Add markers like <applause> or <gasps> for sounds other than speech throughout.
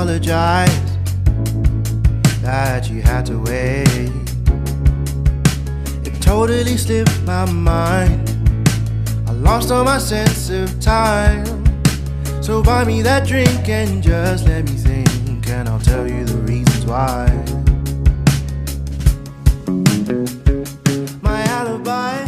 apologize that you had to wait. It totally slipped my mind. I lost all my sense of time. So buy me that drink and just let me think, and I'll tell you the reasons why. My alibi.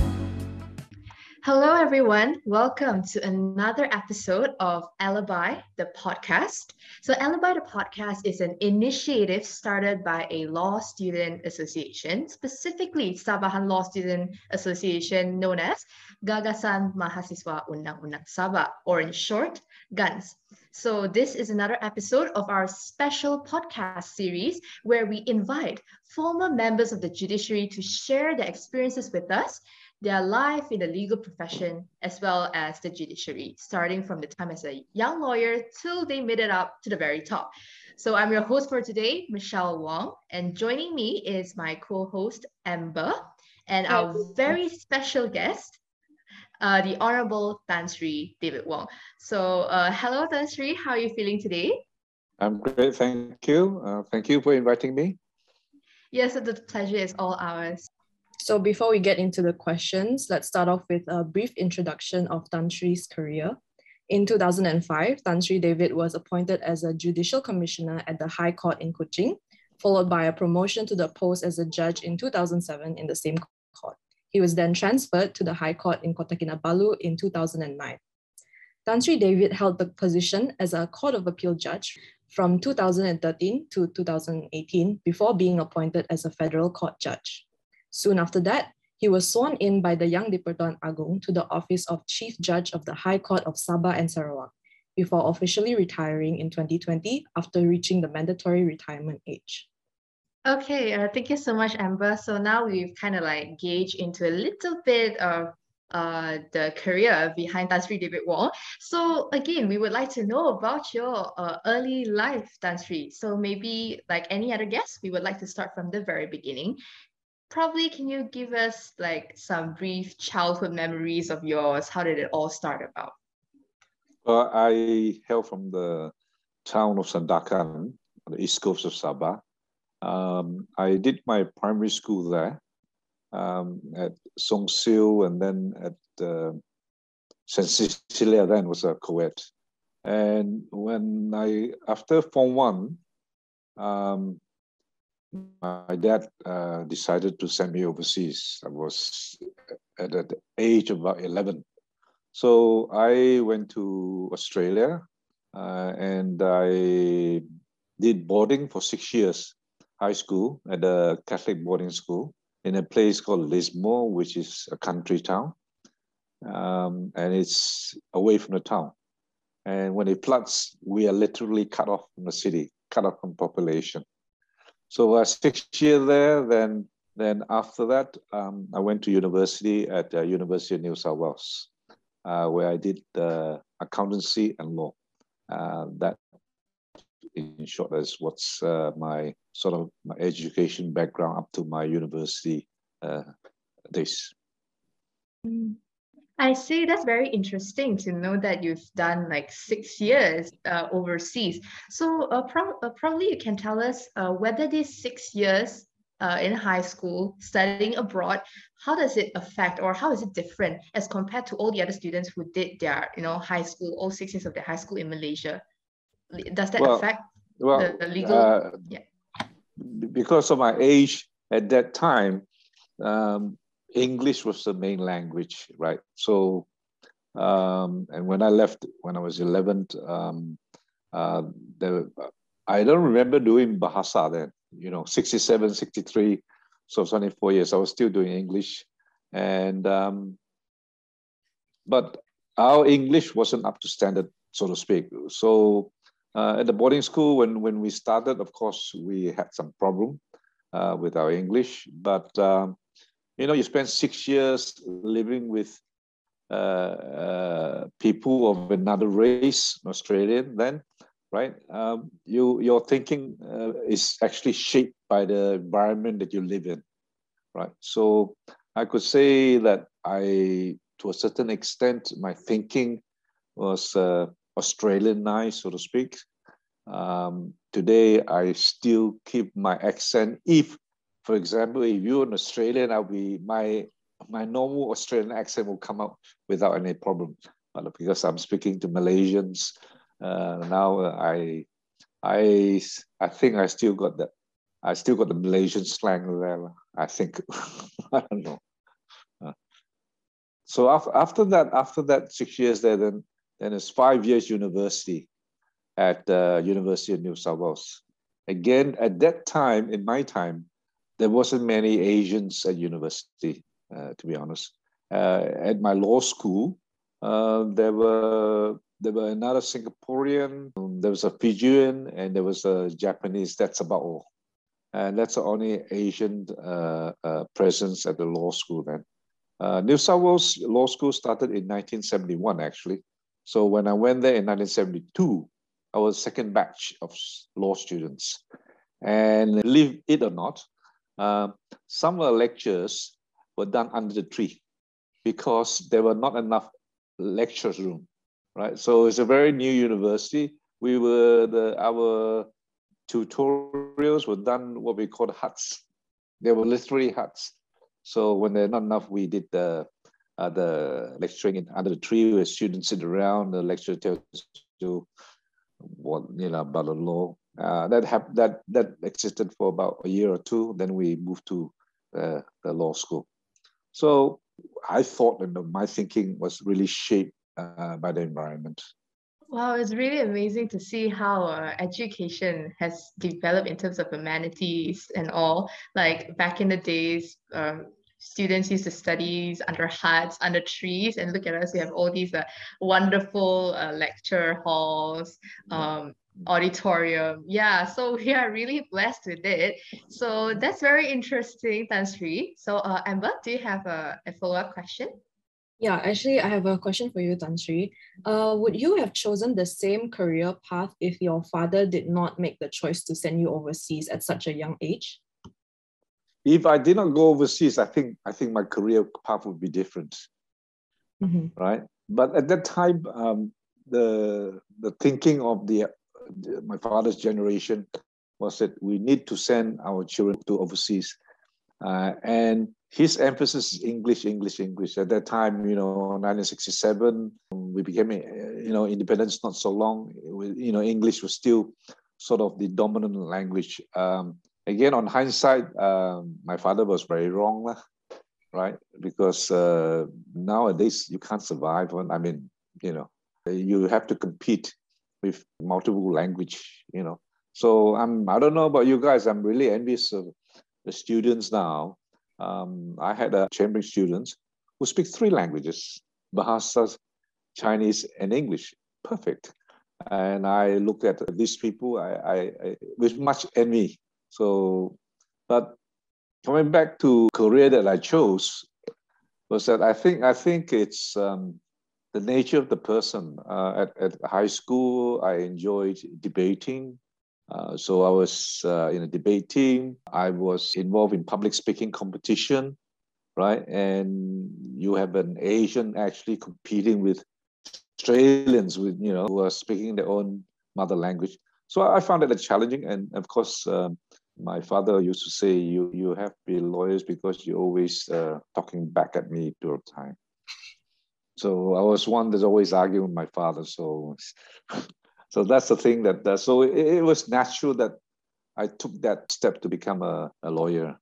Hello, everyone. Welcome to another episode of Alibi, the podcast. So, Alibi, the podcast is an initiative started by a law student association, specifically Sabahan Law Student Association, known as Gagasan Mahasiswa Undang-Undang Sabah, or in short, GUNS. So, this is another episode of our special podcast series where we invite former members of the judiciary to share their experiences with us their life in the legal profession as well as the judiciary, starting from the time as a young lawyer till they made it up to the very top. So I'm your host for today, Michelle Wong, and joining me is my co-host Amber and our very special guest, uh, the Honorable Tan Sri David Wong. So uh, hello Tan Sri, how are you feeling today? I'm great, thank you. Uh, thank you for inviting me. Yes, the pleasure is all ours. So before we get into the questions, let's start off with a brief introduction of Tan Sri's career. In 2005, Tan Sri David was appointed as a judicial commissioner at the High Court in Kuching, followed by a promotion to the post as a judge in 2007 in the same court. He was then transferred to the High Court in Kota Kinabalu in 2009. Tan Sri David held the position as a Court of Appeal judge from 2013 to 2018 before being appointed as a federal court judge. Soon after that, he was sworn in by the Yang di-Pertuan Agong to the office of Chief Judge of the High Court of Sabah and Sarawak before officially retiring in 2020 after reaching the mandatory retirement age. Okay, uh, thank you so much, Amber. So now we've kind of like gauged into a little bit of uh, the career behind Tan Sri David Wong. So again, we would like to know about your uh, early life, Tan Sri. So maybe like any other guests, we would like to start from the very beginning probably can you give us like some brief childhood memories of yours? How did it all start about? Well, I hail from the town of Sandakan, on the east coast of Sabah. Um, I did my primary school there um, at Sung Siew and then at uh, St. Cecilia, then was a co-ed. And when I, after Form 1, um, my dad uh, decided to send me overseas. I was at the age of about 11. So I went to Australia uh, and I did boarding for six years, high school at a Catholic boarding school in a place called Lismore, which is a country town. Um, and it's away from the town. And when it floods, we are literally cut off from the city, cut off from population. So uh, six years there. Then then after that, um, I went to university at the University of New South Wales, uh, where I did uh, accountancy and law. Uh, that, in short, is what's uh, my sort of my education background up to my university uh, days. I see. That's very interesting to know that you've done like six years uh, overseas. So uh, pro- uh, probably you can tell us uh, whether these six years uh, in high school studying abroad, how does it affect or how is it different as compared to all the other students who did their you know high school, all six years of their high school in Malaysia? Does that well, affect well, the, the legal? Uh, yeah. Because of my age at that time, um, English was the main language, right? So, um, and when I left when I was 11, um, uh, there, I don't remember doing Bahasa then, you know, 67, 63. So it's only four years. I was still doing English. And, um, but our English wasn't up to standard, so to speak. So uh, at the boarding school, when, when we started, of course, we had some problem uh, with our English, but um, you know, you spend six years living with uh, uh, people of another race, Australian, then, right? Um, you your thinking uh, is actually shaped by the environment that you live in, right? So I could say that I, to a certain extent, my thinking was uh, Australianized, so to speak. Um, today, I still keep my accent. If, for example, if you're an Australian, I'll be my my normal Australian accent will come out without any problem. But because I'm speaking to Malaysians uh, now, I I I think I still got that. I still got the Malaysian slang there. I think <laughs> I don't know. Uh, so after, after that, after that six years there, then then it's five years university at uh, University of New South Wales. Again, at that time, in my time, there wasn't many Asians at university, uh, to be honest. Uh, at my law school, uh, there were there were another Singaporean, um, there was a Fijian, and there was a Japanese. That's about all. And that's the only Asian uh, uh, presence at the law school then. Uh, New South Wales Law School started in 1971, actually. So when I went there in 1972, I was second batch of law students. And believe it or not, uh, some of the lectures were done under the tree because there were not enough lectures room, right? So it's a very new university. We were the our tutorials were done what we called huts. They were literally huts. So when there's not enough, we did the uh, the lecturing in, under the tree where students sit around. The lecturer tells you what you know about the law. Uh, that have that that existed for about a year or two. Then we moved to uh, the law school. So I thought and my thinking was really shaped uh, by the environment. Wow, it's really amazing to see how uh, education has developed in terms of amenities and all. Like back in the days, um, students used to study under huts, under trees, and look at us, we have all these uh, wonderful uh, lecture halls, um, auditorium. Yeah, so <laughs> we are really blessed with it. So that's very interesting, Tan Sri. So uh, Amber, do you have a, a follow-up question? Yeah, actually, I have a question for you, Tan Sri. Uh, would you have chosen the same career path if your father did not make the choice to send you overseas at such a young age? If I did not go overseas, I think I think my career path would be different, mm-hmm. right? But at that time, um, the the thinking of the my father's generation was that we need to send our children to overseas, uh, and his emphasis is English, English, English. At that time, you know, 1967, we became, you know, independence not so long. You know, English was still sort of the dominant language. Um, again, on hindsight, um, my father was very wrong, right? Because uh, nowadays you can't survive. I mean, you know, you have to compete with multiple language, you know. So I'm, I don't know about you guys. I'm really envious of the students now um, I had a Cambridge students who speak three languages, Bahasa, Chinese, and English. Perfect. And I looked at these people I, I, I, with much envy. So, but coming back to career that I chose was that I think I think it's um, the nature of the person. Uh, at, at high school, I enjoyed debating. Uh, so I was uh, in a debate team. I was involved in public speaking competition, right? And you have an Asian actually competing with Australians with you know who are speaking their own mother language. So I found it challenging, and of course, um, my father used to say, "You you have to be lawyers because you're always uh, talking back at me all the time." So I was one that's always arguing with my father. So <laughs> so that's the thing that uh, so it, it, was natural that i took that step to become a, a lawyer.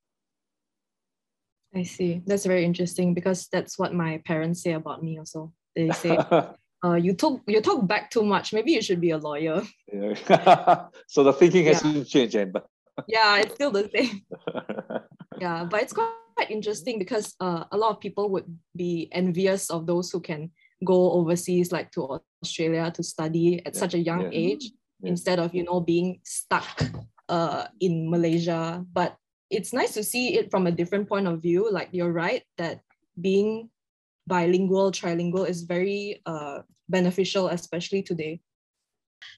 I see. That's very interesting because that's what my parents say about me also. They <laughs> say uh, you talk you talk back too much. Maybe you should be a lawyer. Yeah. <laughs> so the thinking hasn't changed but yeah it's still the same. Yeah but it's quite interesting because uh, a lot of people would be envious of those who can go overseas like to Australia to study at yeah, such a young yeah, age yeah. instead of you know being stuck uh, in Malaysia. But it's nice to see it from a different point of view. Like you're right that being bilingual, trilingual is very uh, beneficial, especially today.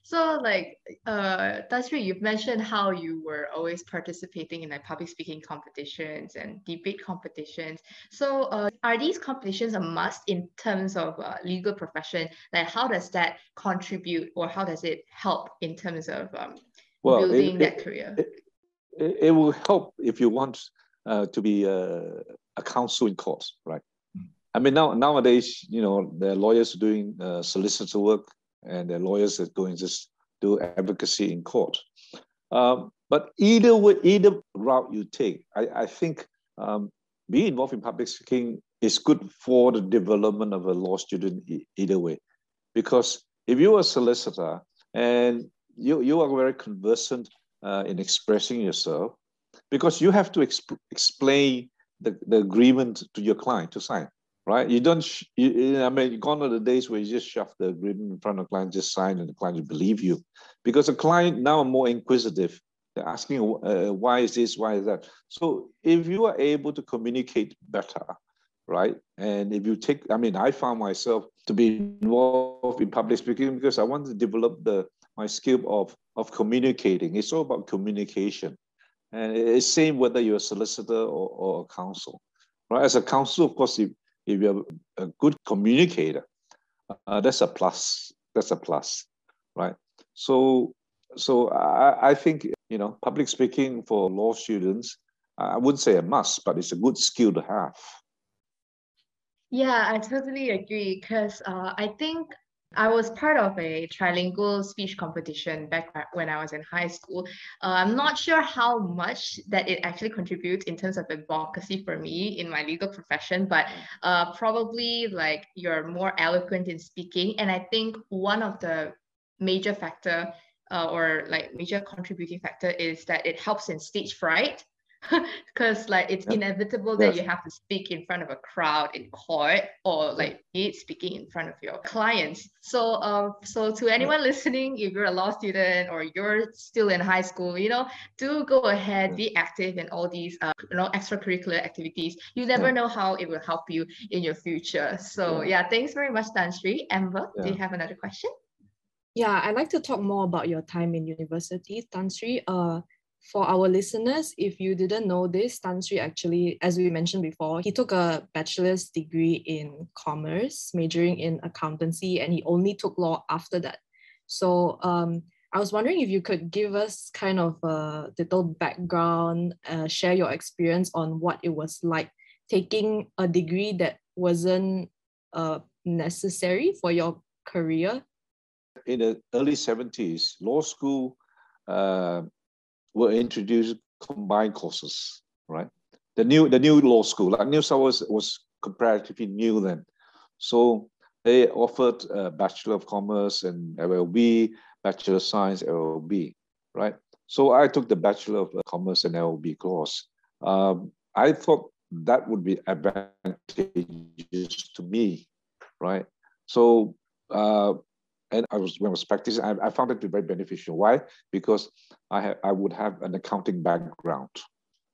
So like uh that's right, you've mentioned how you were always participating in like public speaking competitions and debate competitions. So uh, are these competitions a must in terms of uh, legal profession? Like how does that contribute or how does it help in terms of um, well, building it, that it, career? It, it, will help if you want uh, to be a, a counsel in court, right? I mean, now nowadays, you know, the lawyers doing uh, solicitor work and the lawyers that go and just do advocacy in court. Um, but either way, either route you take, I, I think um, being involved in public speaking is good for the development of a law student either way. Because if you're a solicitor and you, you are very conversant uh, in expressing yourself, because you have to exp- explain the, the agreement to your client to sign right? You don't, you, I mean, gone are the days where you just shove the agreement in front of the client, just sign, and the client will believe you. Because the client now are more inquisitive. They're asking, uh, why is this, why is that? So if you are able to communicate better, right? And if you take, I mean, I found myself to be involved in public speaking because I wanted to develop the my skill of, of communicating. It's all about communication. And it's same whether you're a solicitor or, or a counsel. Right? As a counsel, of course, if if you're a good communicator, uh, that's a plus. That's a plus, right? So, so I, I think you know public speaking for law students. I wouldn't say a must, but it's a good skill to have. Yeah, I totally agree because uh, I think I was part of a trilingual speech competition back when I was in high school. Uh, I'm not sure how much that it actually contributes in terms of advocacy for me in my legal profession, but uh, probably like you're more eloquent in speaking. And I think one of the major factor uh, or like major contributing factor is that it helps in stage fright <laughs> because like it's yep. inevitable that yes. you have to speak in front of a crowd in court or like be speaking in front of your clients. So um so to anyone listening if you're a law student or you're still in high school you know do go ahead be active in all these uh, you know extracurricular activities. You never know how it will help you in your future. So yeah, yeah thanks very much Tan Sri Amber do you have another question? Yeah, I'd like to talk more about your time in university, Tan Sri. Uh, for our listeners, if you didn't know this, Tan Sri actually, as we mentioned before, he took a bachelor's degree in commerce, majoring in accountancy, and he only took law after that. So um, I was wondering if you could give us kind of a little background, uh, share your experience on what it was like taking a degree that wasn't uh, necessary for your career. In the early 70s, law school uh, were introduced combined courses, right? The new the new law school, like New South Wales was comparatively new then. So they offered a Bachelor of Commerce and LLB, Bachelor of Science, LLB, right? So I took the Bachelor of Commerce and LLB course. Um, I thought that would be advantageous to me, right? So uh, and I was when I was practicing, I, I found it to be very beneficial. Why? Because I I would have an accounting background,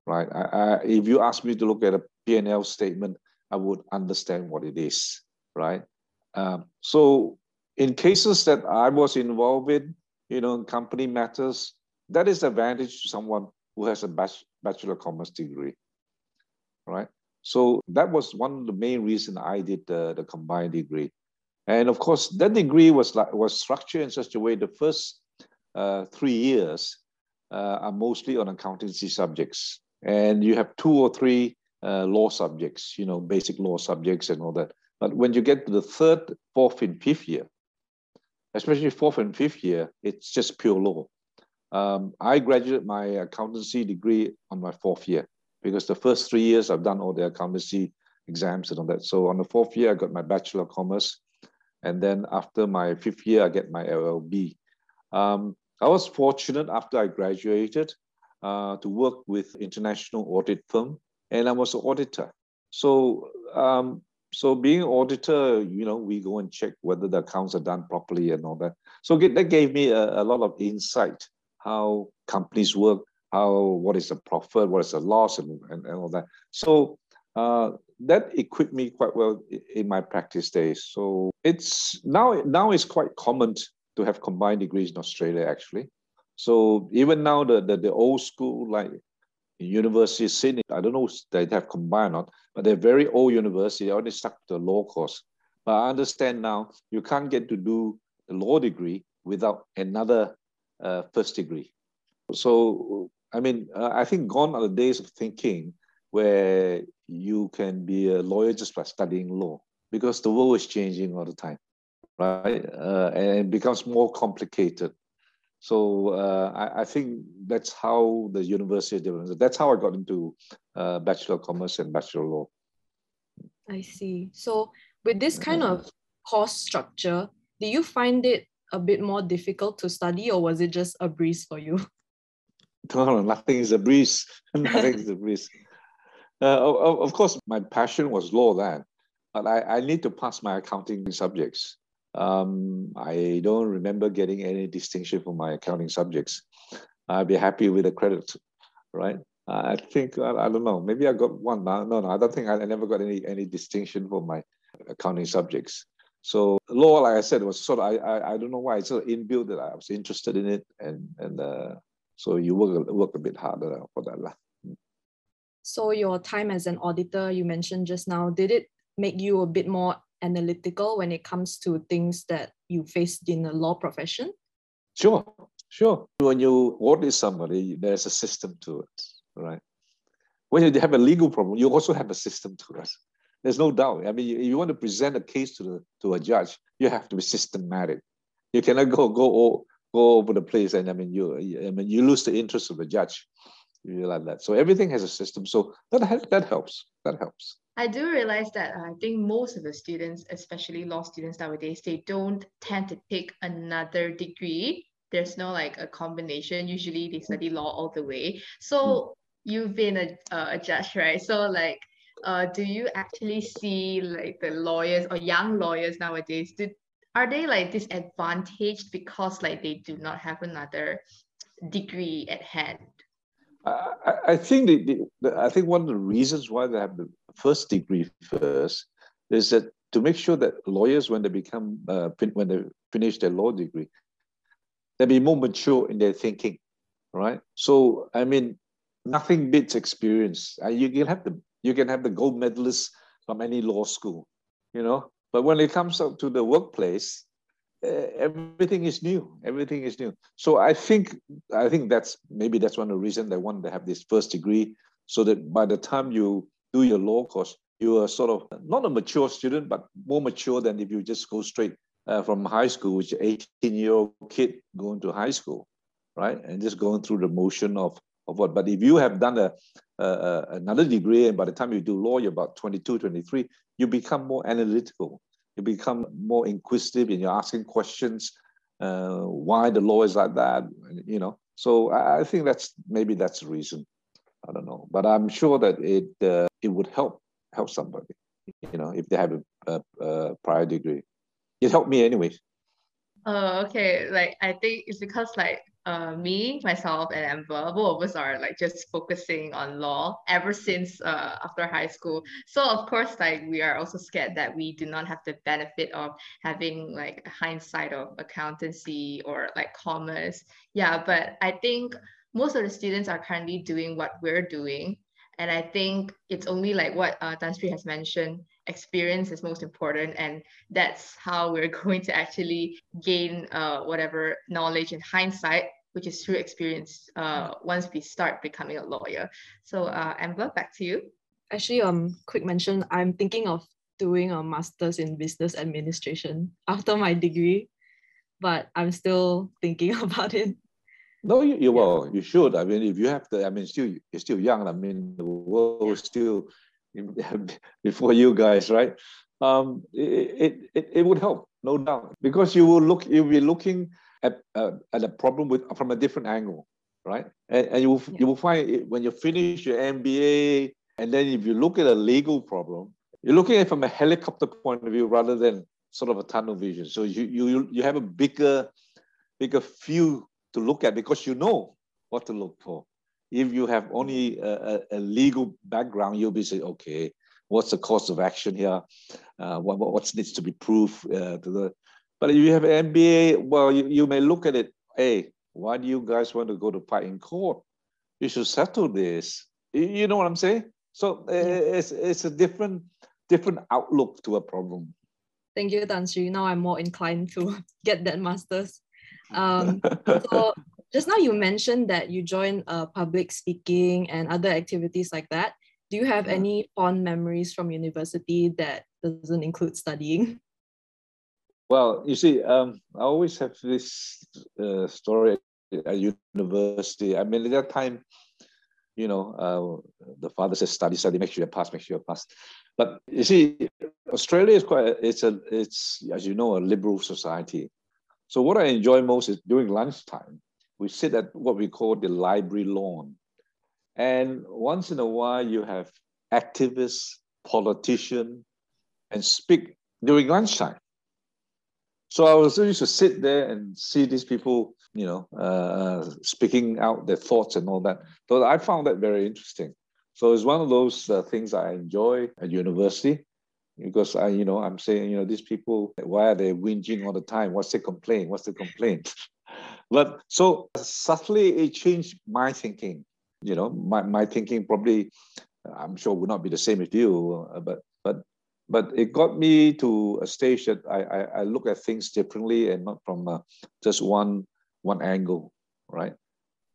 right? I, I, if you ask me to look at a P&L statement, I would understand what it is, right? Um, so in cases that I was involved in, you know, in company matters, that is advantage to someone who has a bachelor of commerce degree, right? So that was one of the main reasons I did the, the combined degree. And of course, that degree was like, was structured in such a way the first uh, three years uh, are mostly on accountancy subjects, and you have two or three uh, law subjects, you know, basic law subjects and all that. But when you get to the third, fourth, and fifth year, especially fourth and fifth year, it's just pure law. Um, I graduated my accountancy degree on my fourth year because the first three years I've done all the accountancy exams and all that. So on the fourth year, I got my Bachelor of Commerce and then after my fifth year, I get my LLB. Um, I was fortunate after I graduated uh, to work with international audit firm, and I was an auditor. So, um, so being auditor, you know, we go and check whether the accounts are done properly and all that. So that gave me a, a lot of insight how companies work, how what is the profit, what is the loss, and, and, and all that. So uh, that equipped me quite well in my practice days. So it's now now it's quite common to have combined degrees in Australia, actually. So even now, the, the, the old school, like University Sydney, I don't know if they have combined or not, but they're very old university, they only stuck to the law course. But I understand now you can't get to do a law degree without another uh, first degree. So, I mean, uh, I think gone are the days of thinking where you can be a lawyer just by studying law because the world is changing all the time, right? Uh, and it becomes more complicated. So uh, I, I, think that's how the university develops. That's how I got into uh, Bachelor of Commerce and Bachelor of Law. I see. So with this kind of course structure, do you find it a bit more difficult to study or was it just a breeze for you? <laughs> No, nothing is a breeze. <laughs> nothing is a breeze. <laughs> Uh, of, of, course, my passion was law then, but I, I need to pass my accounting subjects. Um, I don't remember getting any distinction for my accounting subjects. I'd be happy with a credit, right? I think I, I, don't know. Maybe I got one. No, no, I don't think I, never got any any distinction for my accounting subjects. So law, like I said, was sort of I I, I don't know why it's sort of inbuilt that I was interested in it, and and uh, so you work work a bit harder for that. So your time as an auditor, you mentioned just now, did it make you a bit more analytical when it comes to things that you faced in the law profession? Sure, sure. When you audit somebody, there's a system to it, right? When you have a legal problem, you also have a system to it. There's no doubt. I mean, if you want to present a case to the to a judge, you have to be systematic. You cannot go go go over the place, and I mean, you I mean, you lose the interest of the judge. You like that. So everything has a system. So that that helps. That helps. I do realize that I think most of the students, especially law students nowadays, they don't tend to take another degree. There's no like a combination. Usually they study law all the way. So hmm. you've been a, a judge, right? So like uh, do you actually see like the lawyers or young lawyers nowadays do are they like disadvantaged because like they do not have another degree at hand I, I think the, the, I think one of the reasons why they have the first degree first is that to make sure that lawyers, when they become uh, when they finish their law degree, they be more mature in their thinking, right? So I mean, nothing beats experience. Uh, you can have the you can have the gold medalist from any law school, you know. But when it comes up to the workplace, everything is new. Everything is new. So I think I think that's maybe that's one of the reasons they want to have this first degree, so that by the time you do your law course, you are sort of not a mature student, but more mature than if you just go straight uh, from high school, which 18 year old kid going to high school, right, and just going through the motion of of what. But if you have done a, a another degree, and by the time you do law, you're about 22, 23, you become more analytical you become more inquisitive and you're asking questions uh, why the law is like that you know? So I, I, think that's maybe that's the reason. I don't know. But i'm sure that it uh, it would help help somebody you know if they have a, a, a prior degree. It helped me anyway. Oh, okay. Like I think it's because like uh, me, myself, and Amber, both of us are like just focusing on law ever since uh, after high school. So of course, like we are also scared that we do not have the benefit of having like hindsight of accountancy or like commerce. Yeah, but I think most of the students are currently doing what we're doing. And I think it's only like what uh, Tan Sri has mentioned, experience is most important. And that's how we're <laughs> going to actually gain uh, whatever knowledge in hindsight, which is through experience uh, once we start becoming a lawyer. So uh, Amber, back to you. Actually, um, quick mention, I'm thinking of doing a master's in business administration after my degree, but I'm still thinking <laughs> about it. No, you, you well, you should. I mean, if you have the, I mean, still you're still young. I mean, the world is still <laughs> before you guys, right? Um, it, it, it would help, no doubt, because you will look, you'll be looking at, uh, at a problem with from a different angle, right? And, and you will, yeah. you will find it, when you finish your MBA, and then if you look at a legal problem, you're looking at it from a helicopter point of view rather than sort of a tunnel vision. So you you you have a bigger bigger view to look at because you know what to look for. If you have only a, a legal background, you'll be saying, okay, what's the course of action here? Uh, what, what needs to be proved uh, to the But if you have an MBA, well, you, you may look at it, hey, why do you guys want to go to fight in court? You should settle this. You know what I'm saying? So it's, it's a different different outlook to a problem. Thank you, Tan Sri. Now I'm more inclined to <laughs> get that master's. <laughs> Um, so just now you mentioned that you joined uh, public speaking and other activities like that. Do you have any fond memories from university that doesn't include studying? <laughs> Well, you see, um, I always have this uh, story at university. I mean, at that time, you know, uh, the father says, study, study, make sure you pass, make sure you pass. But you see, Australia is quite, it's a, it's, as you know, a liberal society. So what I enjoy most is during lunchtime, we sit at what we call the library lawn. And once in a while, you have activists, politicians, and speak during lunchtime. So I was used to sit there and see these people, you know, uh, speaking out their thoughts and all that. So I found that very interesting. So it's one of those uh, things I enjoy at university because I, you know, I'm saying, you know, these people, why are they whinging all the time? What's the complaint? What's the complaint? <laughs> but so subtly it changed my thinking. You know, my, my thinking probably, I'm sure would not be the same as you, uh, but but but it got me to a stage that I, I, I look at things differently and not from uh, just one one angle, right?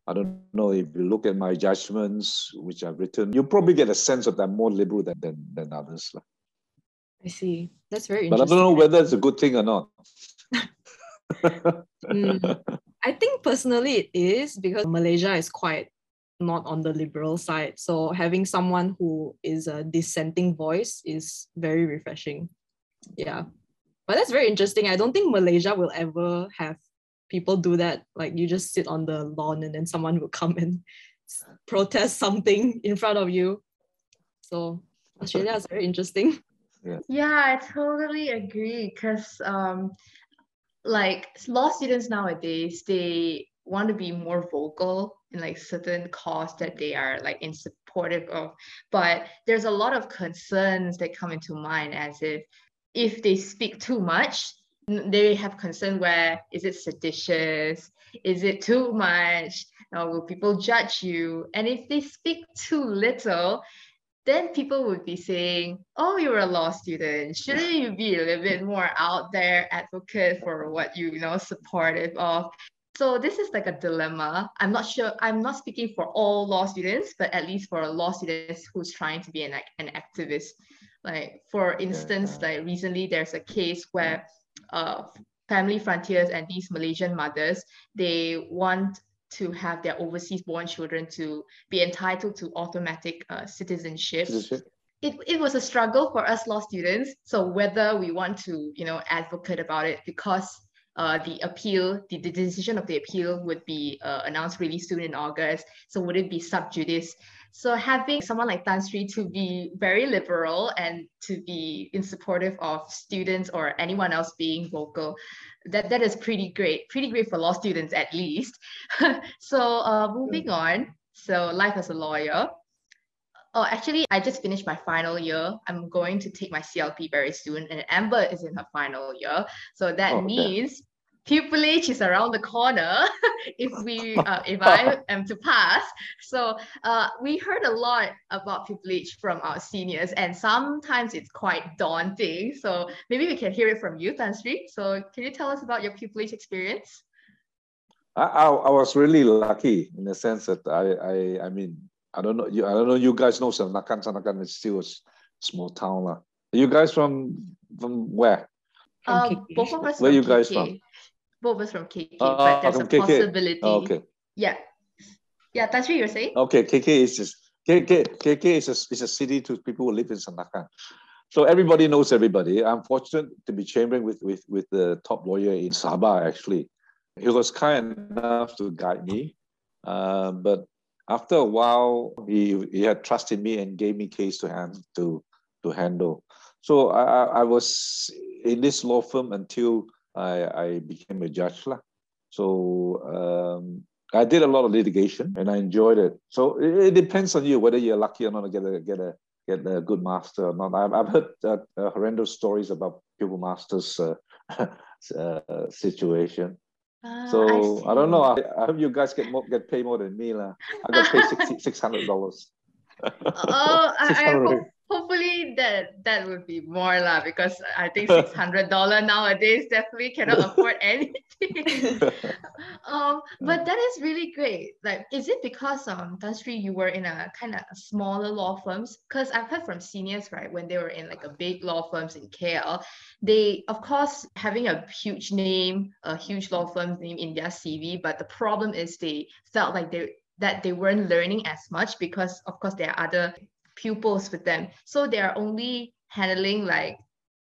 I don't know if you look at my judgments, which I've written, you probably get a sense of that more liberal than, than, than others. I see. That's very But I don't know whether it's a good thing or not. <laughs> mm, I think personally it is because Malaysia is quite not on the liberal side. So having someone who is a dissenting voice is very refreshing. Yeah. But that's very interesting. I don't think Malaysia will ever have people do that. Like you just sit on the lawn and then someone will come and protest something in front of you. So Australia is very interesting. <laughs> Yeah, yeah I totally agree. Because um like law students nowadays, they want to be more vocal in like certain cause that they are like in supportive of. But there's a lot of concerns that come into mind as if if they speak too much they have concern where is it seditious? Is it too much? Or will people judge you? And if they speak too little then people would be saying, oh, you're a law student. Shouldn't you be a little bit more out there advocate for what you, you know, supportive of? So this is like a dilemma. I'm not sure, I'm not speaking for all law students, but at least for a law students who's trying to be an, an activist. Like for instance, yeah. like recently there's a case where uh, Family Frontiers and these Malaysian mothers, they want to have their overseas born children to be entitled to automatic uh, citizenship. citizenship. It, it was a struggle for us law students. So whether we want to, you know, advocate about it because uh, the appeal, the, the decision of the appeal would be uh, announced really soon in August. So would it be sub judice? So having someone like Tan Sri to be very liberal and to be in supportive of students or anyone else being vocal, that, that is pretty great, pretty great for law students at least. <laughs> so uh, moving on, so life as a lawyer. Oh, actually, I just finished my final year. I'm going to take my CLP very soon, and Amber is in her final year. So that oh, means pupillage is around the corner <laughs> if we uh, if I <laughs> am to pass. So uh, we heard a lot about pupillage from our seniors, and sometimes it's quite daunting. So maybe we can hear it from you, Tan Sri. So can you tell us about your pupillage experience? I, I, I was really lucky in the sense that I I, I mean I don't know you I don't know you guys know Sandakan Sandakan is still a small town lah. You guys from from where? Uh, both of us where you guys from? Both from KK, uh, but there's a KK. possibility. Oh, okay. Yeah. Yeah, that's what you're saying? Okay, KK is just KK, KK is a, is a city to people who live in Sandakan. So everybody knows everybody. I'm fortunate to be chambering with, with, with the top lawyer in Sabah, actually. He was kind enough to guide me. Uh, but after a while, he, he had trusted me and gave me case to hand to, to handle. So I, I was in this law firm until I, I became a judge. Lah. So um, I did a lot of litigation and I enjoyed it. So it, it, depends on you whether you're lucky or not to get a get a get a good master or not. I've, I've heard uh, uh, horrendous stories about pupil masters uh, <laughs> uh, situation. Ah, So I, don't know. I, I hope you guys get more, get paid more than me lah. I got paid six hundred dollars. <laughs> Oh, I, I hope, hopefully that that would be more lah because I think six <laughs> hundred dollar nowadays definitely cannot <laughs> afford anything. <laughs> um, but that is really great. Like, is it because um, Tan Sri, you were in a kind of smaller law firms? Because I've heard from seniors, right, when they were in like a big law firms in KL, they of course having a huge name, a huge law firm's name in their CV, but the problem is they felt like they that they weren't learning as much because of course there are other pupils with them. So they are only handling like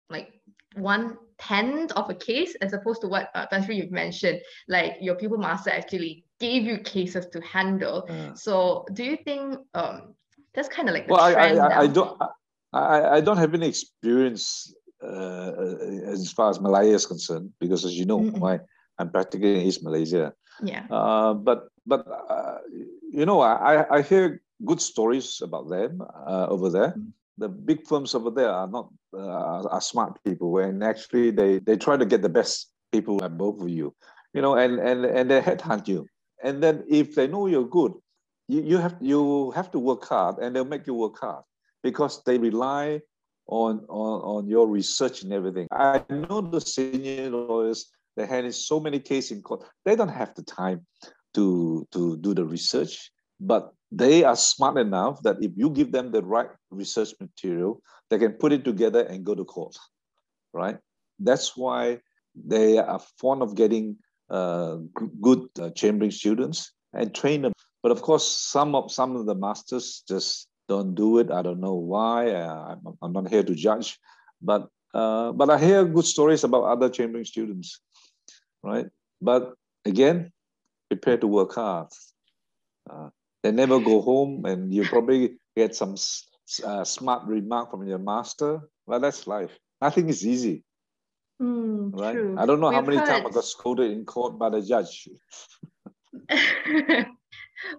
like one tenth of a case as opposed to what uh, Tan Sri you've mentioned, like your pupil master actually gave you cases to handle. Yeah. So do you think um that's kind of like Well, I, I, I, don't I, I- don't have any experience uh, as far as Malaya is concerned because, as you know, my I'm practically in East Malaysia. Yeah. Uh, but but uh, you know, I I hear good stories about them uh, over there. Mm. The big firms over there are not uh, are smart people, and actually they they try to get the best people at both of you, you know, and and and they headhunt you. And then if they know you're good, you, you have you have to work hard, and they'll make you work hard because they rely on on on your research and everything. I know the senior lawyers they handle so many cases in court. They don't have the time to to do the research, but they are smart enough that if you give them the right research material, they can put it together and go to court, right? That's why they are fond of getting uh, good uh, chambering students and train them. But of course, some of some of the masters just don't do it. I don't know why. Uh, I'm, I'm not here to judge, but uh, but I hear good stories about other chambering students, right? But again, prepare to work hard. They never go home, and you probably get some uh, smart remark from your master. Well, that's life. Nothing is easy, Mm, right? true. I don't know how We've many times I got scolded in court by the judge. <laughs>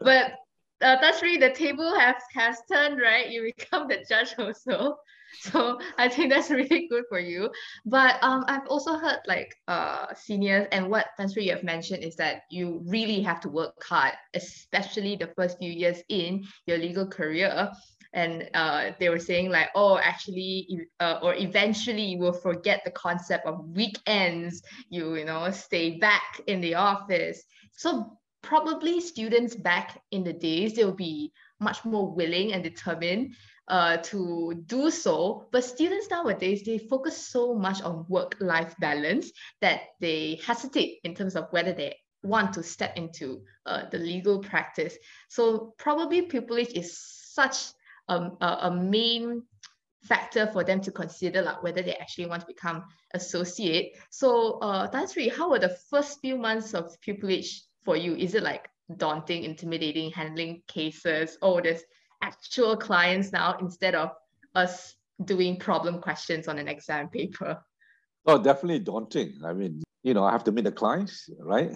but uh, that's really the table has has turned right you become the judge also <laughs> so i think that's <laughs> really good for you. But um i've also heard like uh seniors and what Tan Sri you have mentioned is that you really have to work hard especially the first few years in your legal career. And uh, they were saying like oh actually uh, or eventually you will forget the concept of weekends. You you know stay back in the office. So probably students back in the days they'll be much more willing and determined uh, to do so but students nowadays they focus so much on work-life balance that they hesitate in terms of whether they want to step into uh, the legal practice so probably pupillage is such um, a, a main factor for them to consider like whether they actually want to become associate so uh Sri, how were the first few months of pupillage for you? Is it like daunting, intimidating, handling cases? Oh, there's actual clients now instead of us doing problem questions on an exam paper. Oh, definitely daunting. I mean, you know, I have to meet the clients, right?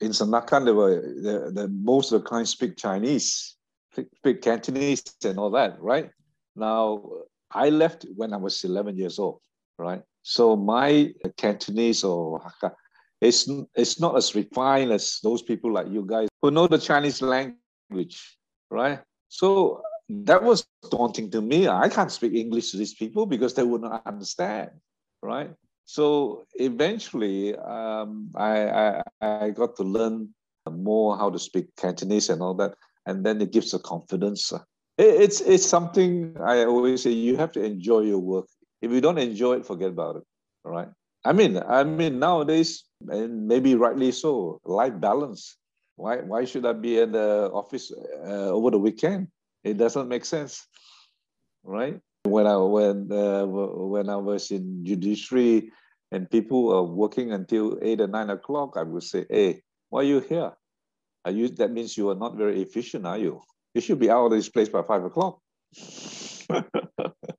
In Sandakan, there were the, the most of the clients speak Chinese, speak, speak Cantonese, and all that, right? Now, I left when I was 11 years old, right? So my Cantonese or Hakka, it's, it's not as refined as those people like you guys who know the Chinese language, right? So that was daunting to me. I can't speak English to these people because they would not understand, right? So eventually, um, I, I I got to learn more how to speak Cantonese and all that, and then it gives a confidence. It, it's it's something I always say. You have to enjoy your work. If you don't enjoy it, forget about it. All right. I mean, I mean nowadays, and maybe rightly so, life balance. Why why should I be in the office uh, over the weekend? It doesn't make sense, right? When I when uh, when I was in judiciary and people are working until eight or nine o'clock, I would say, "Hey, why are you here? Are you? That means you are not very efficient, are you? You should be out of this place by five o'clock." <laughs>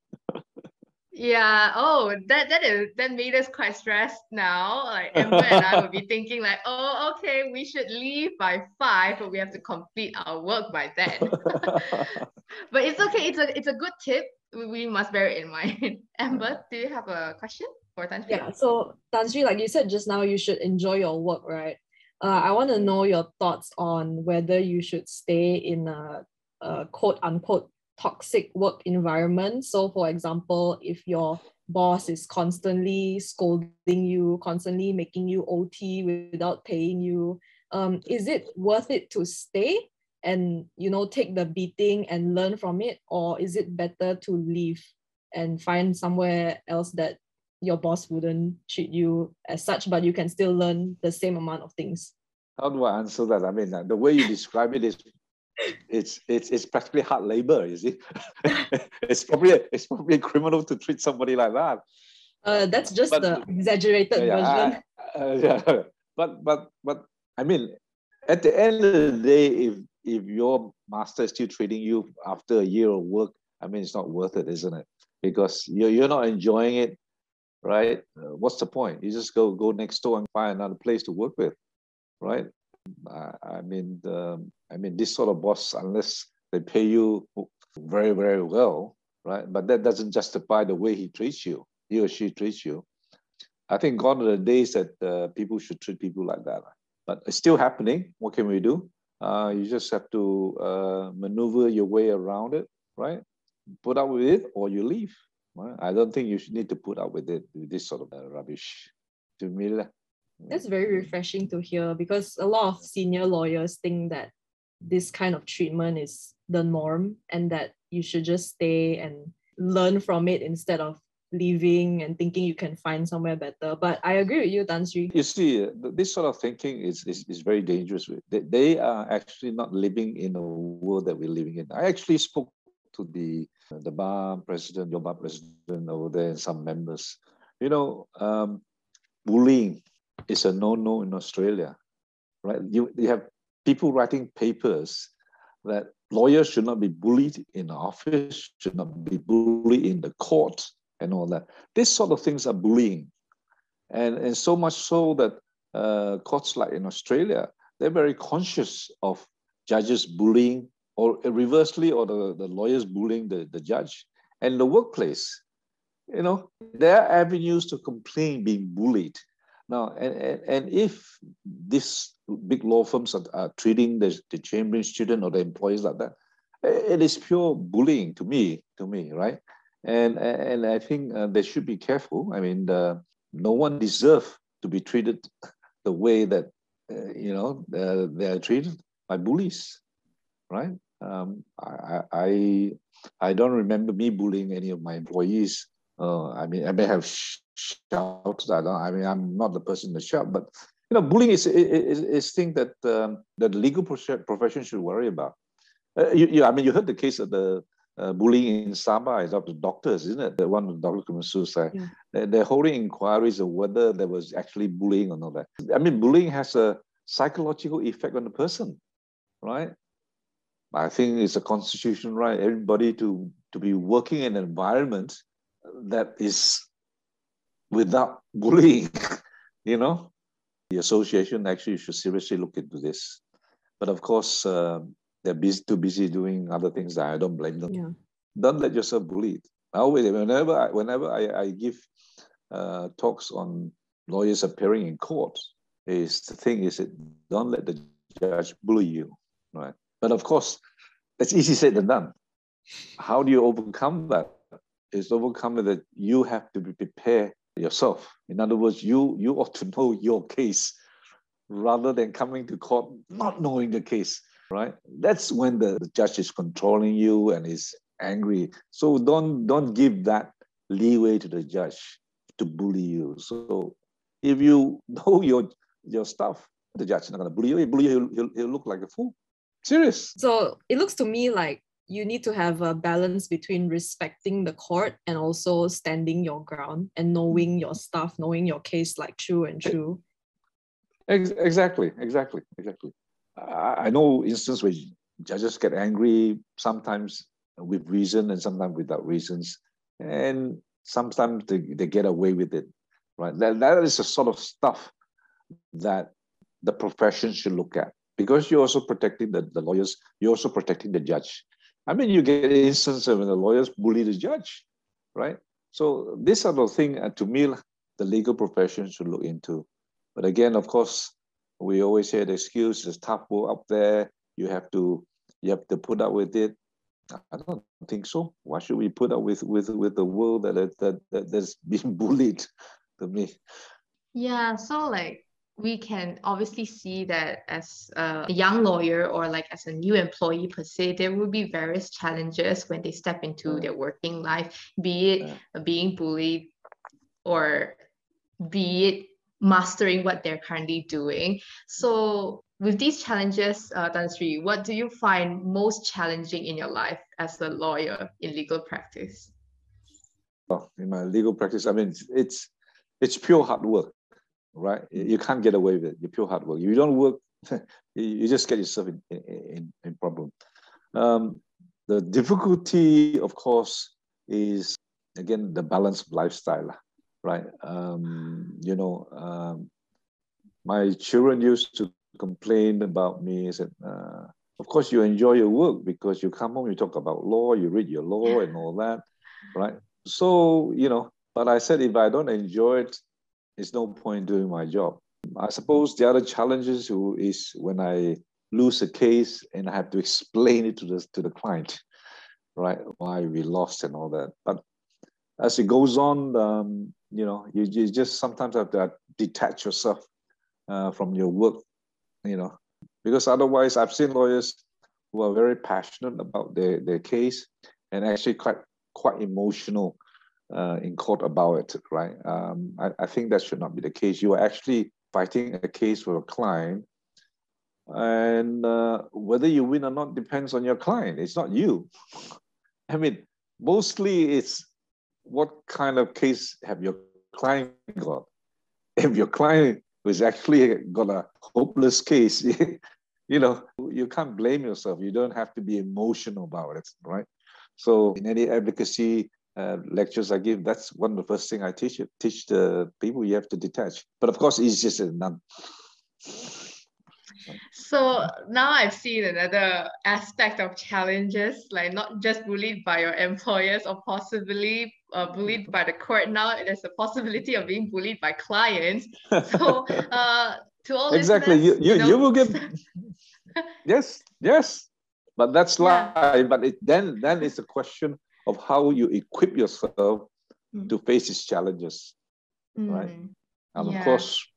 Yeah. Oh, that that is that made us quite stressed now. Like Amber and I would be <laughs> thinking like, oh, okay, we should leave by five, but we have to complete our work by then. <laughs> but it's okay. It's a it's a good tip. We, we must bear it in mind. <laughs> Amber, do you have a question? for Tan Yeah, so Tan Sri, like you said just now, you should enjoy your work, right? Uh, I want to know your thoughts on whether you should stay in a, a quote unquote toxic work environment. So, for example, if your boss is constantly scolding you, constantly making you OT without paying you, um, is it worth it to stay and you know take the beating and learn from it, or is it better to leave and find somewhere else that your boss wouldn't treat you as such, but you can still learn the same amount of things? How do I answer that? I mean, the way you describe it is it's it's it's practically hard labor. You see, <laughs> it's probably it's probably criminal to treat somebody like that. Uh, that's just but, the exaggerated yeah, version. I, uh, <laughs> yeah, but but but I mean, at the end of the day, if if your master is still treating you after a year of work, I mean, it's not worth it, isn't it? Because you're you're not enjoying it, right? Uh, what's the point? You just go go next door and find another place to work with, right? I mean, the, I mean, this sort of boss, unless they pay you very, very well, right? But that doesn't justify the way he treats you, he or she treats you. I think gone are the days that uh, people should treat people like that. But it's still happening. What can we do? Uh, you just have to uh, maneuver your way around it, right? Put up with it or you leave. Right? I don't think you should need to put up with it, with this sort of uh, rubbish. To me, that's very refreshing to hear because a lot of senior lawyers think that this kind of treatment is the norm and that you should just stay and learn from it instead of leaving and thinking you can find somewhere better. But I agree with you, Tan Sri. You see, this sort of thinking is, is, is very dangerous. They, they are actually not living in a world that we're living in. I actually spoke to the the bar president, your bar president over there, and some members. You know, um, bullying is a no-no in Australia, right? You, you have people writing papers that lawyers should not be bullied in the office, should not be bullied in the court, and all that. This sort of things are bullying, and and so much so that uh, courts like in Australia, they're very conscious of judges bullying, or reversely, or the, the lawyers bullying the, the judge. And the workplace, you know, there are avenues to complain being bullied. Now, and, and, and if these big law firms are, are treating the, the chambering student or the employees like that, it is pure bullying to me, to me, right? And, and I think uh, they should be careful. I mean, uh, no one deserves to be treated <laughs> the way that, uh, you know, uh, they're treated by bullies, right? Um, I, I, I don't remember me bullying any of my employees. Uh, I mean, I may have shouted. I don't. I mean, I'm not the person to shout, but you know, bullying is is, is thing that um, that the legal profession should worry about. Uh, you, you, I mean, you heard the case of the uh, bullying in Sabah is of the doctors, isn't it? The one of the doctors committed suicide. Yeah. They're, they're holding inquiries of whether there was actually bullying or not. That I mean, bullying has a psychological effect on the person, right? I think it's a constitutional right everybody to to be working in an environment that is without bullying, <laughs> you know? The association actually should seriously look into this. But of course, uh, they're busy, too busy doing other things. I don't blame them. Yeah. Don't let yourself bullied. Now, whenever I, whenever I, I give uh, talks on lawyers appearing in court, is the thing is that don't let the judge bully you, right? But of course, it's easy said than done. How do you overcome that? Is overcome that you have to be prepared yourself. In other words, you you ought to know your case rather than coming to court not knowing the case, right? That's when the, the judge is controlling you and is angry. So don't don't give that leeway to the judge to bully you. So if you know your your stuff, the judge is not to bully you. He bully you, he'll, he'll look like a fool. Serious. So it looks to me like you need to have a balance between respecting the court and also standing your ground and knowing your stuff, knowing your case like true and true. Exactly, exactly, exactly. I know instances where judges get angry, sometimes with reason and sometimes without reasons. And sometimes they, they get away with it, right? That, that is the sort of stuff that the profession should look at because you're also protecting the, the lawyers, you're also protecting the judge. I mean, you get instances when the lawyers bully the judge, right? So this sort of thing, uh, to me, the legal profession should look into. But again, of course, we always hear the excuse is tough work up there. You have to you have to put up with it. I don't think so. Why should we put up with with with the world that that, that that's being <laughs> bullied to me? Yeah, so like we can obviously see that as a young lawyer or like as a new employee per se, there will be various challenges when they step into their working life, be it yeah. being bullied or be it mastering what they're currently doing. So with these challenges, uh, Tan Sri, what do you find most challenging in your life as a lawyer in legal practice? Well, in my legal practice, I mean, it's it's pure hard work, right? You can't get away with it. You're pure hard work. If you don't work, <laughs> you just get yourself in in, in problem. Um, the difficulty, of course, is again the balance of lifestyle, right? Um, you know, um, my children used to complain about me. Said, uh, of course, you enjoy your work because you come home, you talk about law, you read your law and all that, right? So, you know, but I said, if I don't enjoy it, it's no point doing my job. I suppose the other challenges is when I lose a case and I have to <laughs> explain it to the, to the client, right? Why we lost and all that. But as it goes on, um, you know, you, you just sometimes have to detach yourself uh, from your work you know, because otherwise I've seen lawyers who are very passionate about their, their case and actually quite quite emotional uh, in court about it, right? Um, I, I think that should not be the case. You are actually fighting a case for a client and uh, whether you win or not depends on your client. It's not you. <laughs> I mean, mostly it's what kind of case have your client got? <laughs> If your client who's actually got a hopeless case, <laughs> you know, you can't blame yourself. You don't have to be emotional about it, right? So in any advocacy uh, lectures I give, that's one of the first thing I teach teach the people you have to detach. But of course, easier said none. So now I've seen another aspect of challenges, like not just bullied by your employers or possibly uh, bullied by the court. Now there's a possibility of being bullied by clients. So <laughs> uh, to all exactly, you, you, you, know, you will get <laughs> yes, yes, but that's yeah. life. But it, then then it's a question of how you equip yourself mm. to face these challenges, mm. right? And yeah. of course,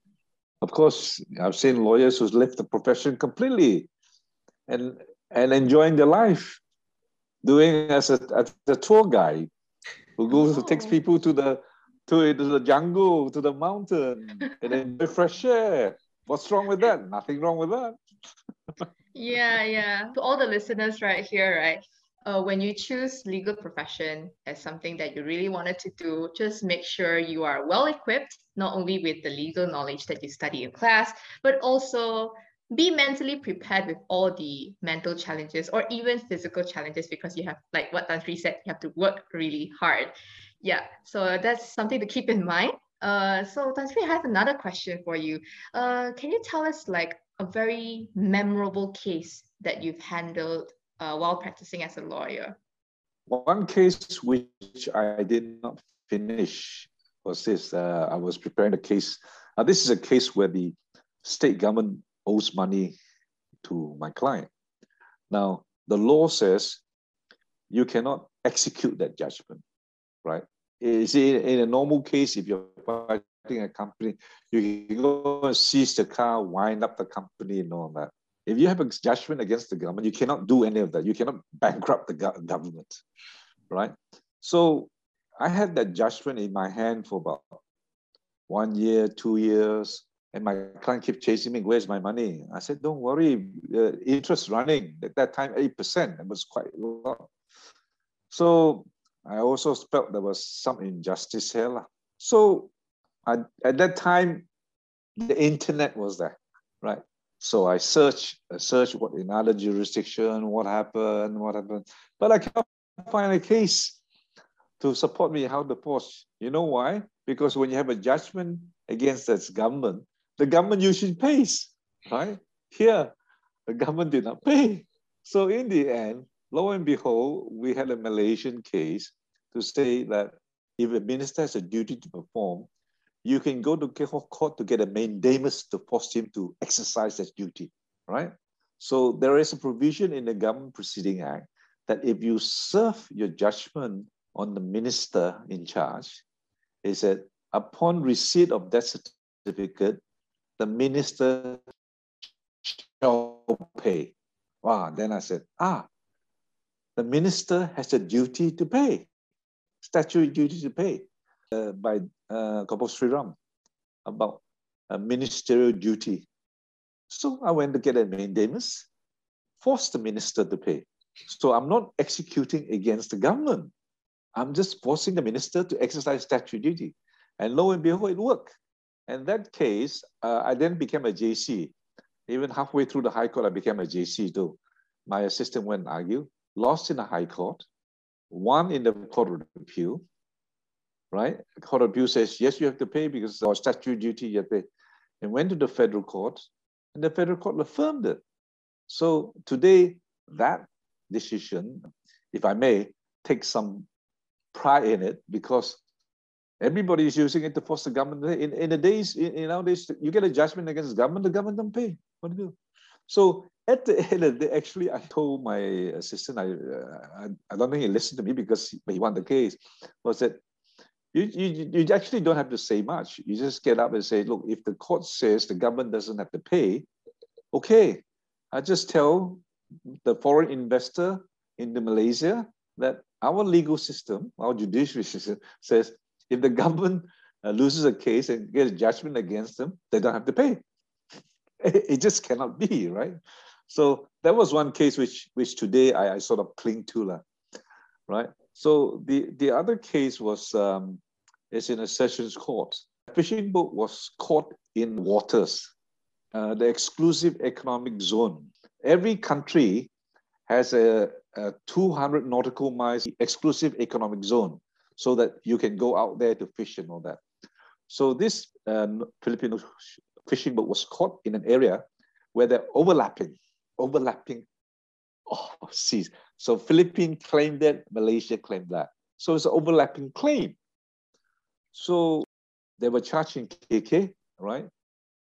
of course, I've seen lawyers who's left the profession completely and and enjoying their life, doing as a, as a tour guide who goes oh. takes people to the to, to the jungle, to the mountain, <laughs> and enjoy fresh air. What's wrong with that? Nothing wrong with that. <laughs> yeah, yeah. To all the listeners right here, right? Uh, when you choose legal profession as something that you really wanted to do, just make sure you are well equipped, not only with the legal knowledge that you study in class, but also be mentally prepared with all the mental challenges or even physical challenges because you have, like what Tan Sri said, you have to work really hard. Yeah, so that's something to keep in mind. Uh, so Tan Sri, I have another question for you. Uh, can you tell us like a very memorable case that you've handled uh, while practicing as a lawyer? One case which I did not finish was this. Uh, I was preparing a case. Uh, this is a case where the state government owes money to my client. Now, the law says you cannot execute that judgment, right? You see, in a normal case, if you're fighting a company, you can go and seize the car, wind up the company, and all that. If you have a judgment against the government, you cannot do any of that. You cannot <laughs> bankrupt the go- government, right? So I had that judgment in my hand for about one year, two years, and my client kept chasing me. Where's my money? I said, don't worry, uh, interest running at that time eight percent. It was quite a lot. So I also felt there was some injustice here. So I, at that time, the internet was there, right? So I search, I search what in other jurisdiction, what happened, what happened, but I can't find a case to support me how the post. You know why? Because when you have a judgment against that government, the government usually pays, right? Here, the government did not pay. So in the end, lo and behold, we had a Malaysian case to say that if a minister has a duty to perform, you can go to court to get a mandamus to force him to exercise that duty, right? So there is a provision in the Government Proceeding Act that if you serve your judgment on the minister in charge, is that upon receipt of that certificate, the minister shall pay. Wow, then I said, ah, the minister has a duty to pay, statutory duty to pay uh, by uh, Sri Sriram about a ministerial duty. So I went to get a mandamus, forced the minister to pay. So I'm not executing against the government. I'm just forcing the minister to exercise statutory duty. And lo and behold, it worked. And that case, uh, I then became a JC. Even halfway through the High Court, I became a JC too. My assistant went and argued, lost in the High Court, won in the Court of Appeal, right? Court of Appeal says, yes, you have to pay because our statutory duty, you have to pay. And went to the federal court, and the federal court affirmed it. So today, that decision, if I may, take some pride in it because everybody is using it to force the government. In, in the days, in, in nowadays, you get a judgment against the government, the government don't pay. What do you do? So at the end of the day, actually, I told my assistant, I, uh, I, I, don't think he listened to me because he, he won the case, was that you, you, you actually don't have to say much. You just get up and say, look, if the court says the government doesn't have to pay, okay, I just tell the foreign investor into Malaysia that our legal system, our judiciary <laughs> system says if the government uh, loses a case and gets judgment against them, they don't have to pay. <laughs> It, just cannot be, right? So that was one case which which today I, I sort of cling to, lah, right? So the, the other case was um, is in a sessions court. A fishing boat was caught in waters, uh, the exclusive economic zone. Every country has a, a 200 nautical miles exclusive economic zone so that you can go out there to fish and all that. So this uh, Filipino fishing boat was caught in an area where they're overlapping, overlapping oh, seas. So Philippines claimed that, Malaysia claimed that. So it's an overlapping claim. So they were charging KK, right?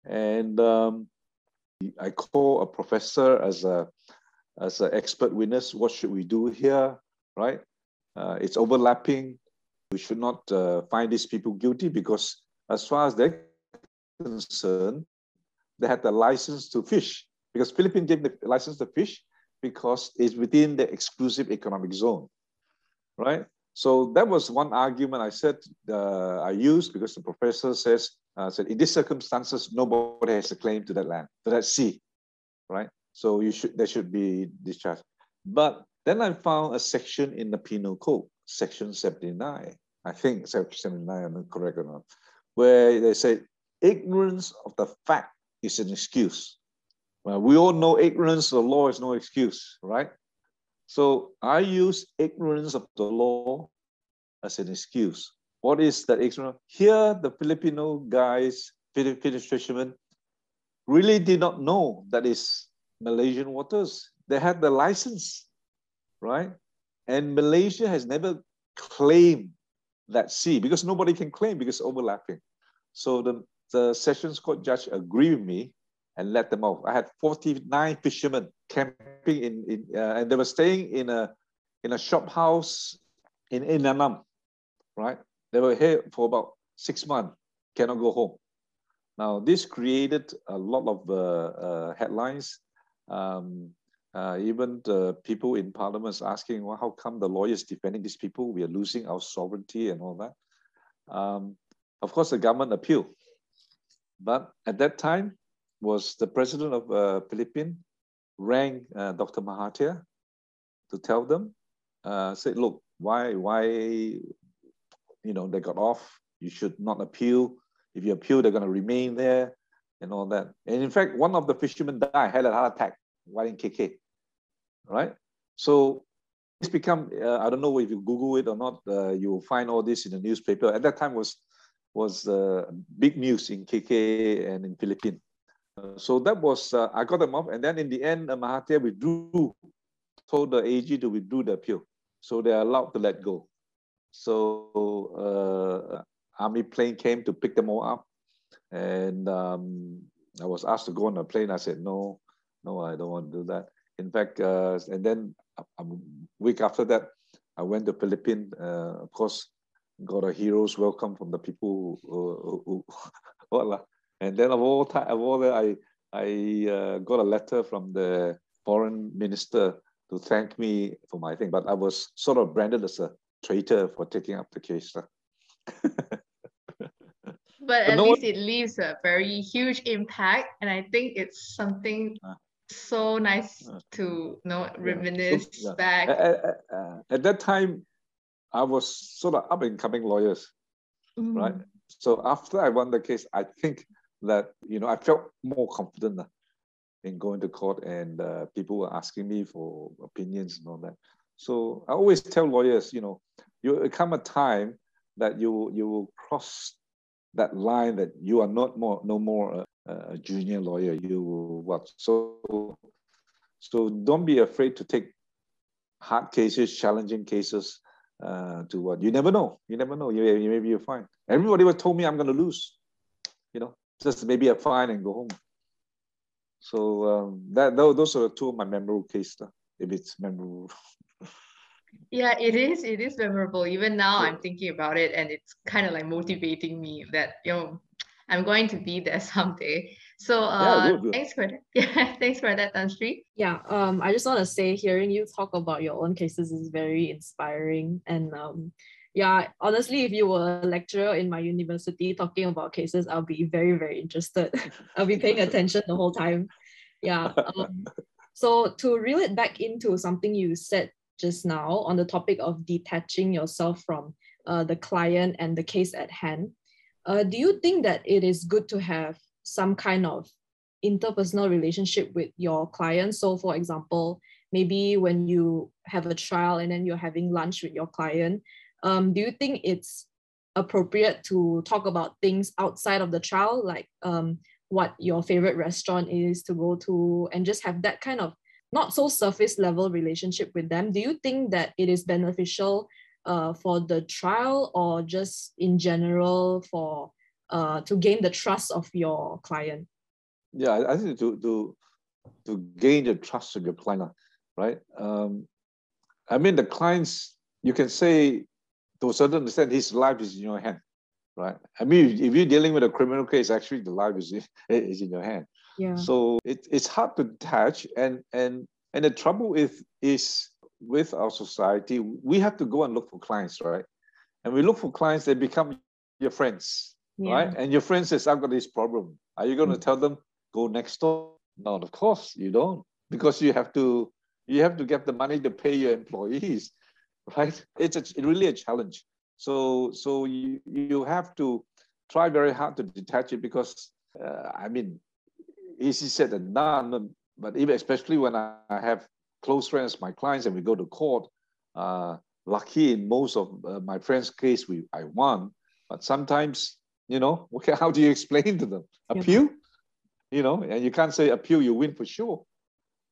And um, I call a professor as a as an expert witness. What should we do here, right? Uh, it's overlapping. We should not uh, find these people guilty because, as far as they're concerned, they had the license to fish because Philippines gave the license to fish because it's within the exclusive economic zone, right? So that was one argument I said uh, I used because the professor says uh, said in these circumstances nobody has a claim to that land, to that sea, right? So you should there should be discharge. But then I found a section in the Penal Code, section 79, I think section 79, I'm not correct or not, where they say ignorance of the fact is an excuse. Well, we all know ignorance of the law is no excuse, right? So I use ignorance of the law as an excuse. What is that ignorance? Here, the Filipino guys, Filipino fishermen, really did not know that is Malaysian waters. They had the license, right? And Malaysia has never claimed that sea because nobody can claim because overlapping. So the, the Sessions Court judge agreed with me and let them off. I had 49 fishermen camping in, in uh, and they were staying in a in a shop house in, in Nanam, right? They were here for about six months, cannot go home. Now, this created a lot of uh, uh, headlines. Um, uh, even the people in parliament asking, well, how come the lawyers defending these people? We are losing our sovereignty and all that. Um, of course, the government appealed. But at that time, was the president of uh, Philippines rang uh, Dr. Mahathir to tell them, uh, said, look, why, why, you know, they got off. You should not appeal. If you appeal, they're going to remain there and all that. And in fact, one of the fishermen died, had a heart attack while in KK, right? So it's become, uh, I don't know if you Google it or not, uh, you'll find all this in the newspaper. At that time was was uh, big news in KK and in Philippines. Uh, so that was, uh, I got them off. And then in the end, uh, Mahathir withdrew, told the AG to withdraw the appeal. So they are allowed to let go. So uh, army plane came to pick them all up. And um, I was asked to go on a plane. I said, no, no, I don't want to do that. In fact, uh, and then a week after that, I went to Philippines. Uh, of course, got a hero's welcome from the people who, who, who <laughs> and then of all time, of all that, I I uh, got a letter from the foreign minister to thank me for my thing, but I was sort of branded as a traitor for taking up the case. <laughs> but at no least it leaves a very huge impact, and I think it's something uh, so nice uh, to you know reminisce so, yeah. back. At, at, at, that time, I was sort of up and coming lawyers, mm. right? So after I won the case, I think that you know I felt more confident uh, in going to court, and uh, people were asking me for opinions and all that. So I always tell lawyers, you know, you come a time that you you will cross that line that you are not more no more a, a junior lawyer. You will what so so don't be afraid to take hard cases, challenging cases. Uh, to what you never know. You never know. You, maybe you're fine. Everybody was told me I'm going to lose. You know, just maybe a fine and go home. So um, that those are two of my memorable cases, if it's memorable. <laughs> yeah, it is. It is memorable. Even now, yeah. I'm thinking about it, and it's kind of like motivating me that you know I'm going to be there <laughs> someday. So uh, yeah, good, good. thanks for that. <laughs> Yeah, thanks for that, Tan Sri. Yeah, um, I just want to say, hearing you talk about your own cases is very inspiring, and um, yeah, honestly, if you were a lecturer in my university talking about cases, I'll be very, very interested. <laughs> I'll be paying attention the whole time. Yeah. Um, so to reel it back into something you said just now on the topic of detaching yourself from uh, the client and the case at hand, uh, do you think that it is good to have some kind of interpersonal relationship with your client? So, for example, maybe when you have a trial and then you're having lunch with your client, um, do you think it's appropriate to talk about things outside of the trial, like um, what your favorite restaurant is to go to, and just have that kind of not so surface level relationship with them? Do you think that it is beneficial uh, for the trial or just in general for uh, to gain the trust of your client? Yeah, I think to to to gain the trust of your client, right? Um, I mean, the clients you can say to a certain extent, his life is in your hand, right? I mean, if you're dealing with a criminal case, actually the life is in, <laughs> is in your hand. Yeah. So it, it's hard to detach, and and and the trouble with is with our society, we have to go and look for clients, right? And we look for clients, they become your friends, yeah. right? And your friend says, "I've got this problem." Are you going to mm-hmm. tell them go next door? No, of course you don't, because you have to you have to get the money to pay your employees <laughs> right? It's a, really a challenge. So, so you, you have to try very hard to detach it because, uh, I mean, easy said than done, but even especially when I have close friends, my clients, and we go to court, uh, lucky in most of uh, my friends' case, we I won, but sometimes, you know, <laughs> okay, how do you explain to them? Appeal? You know, and you can't say appeal, you win for sure,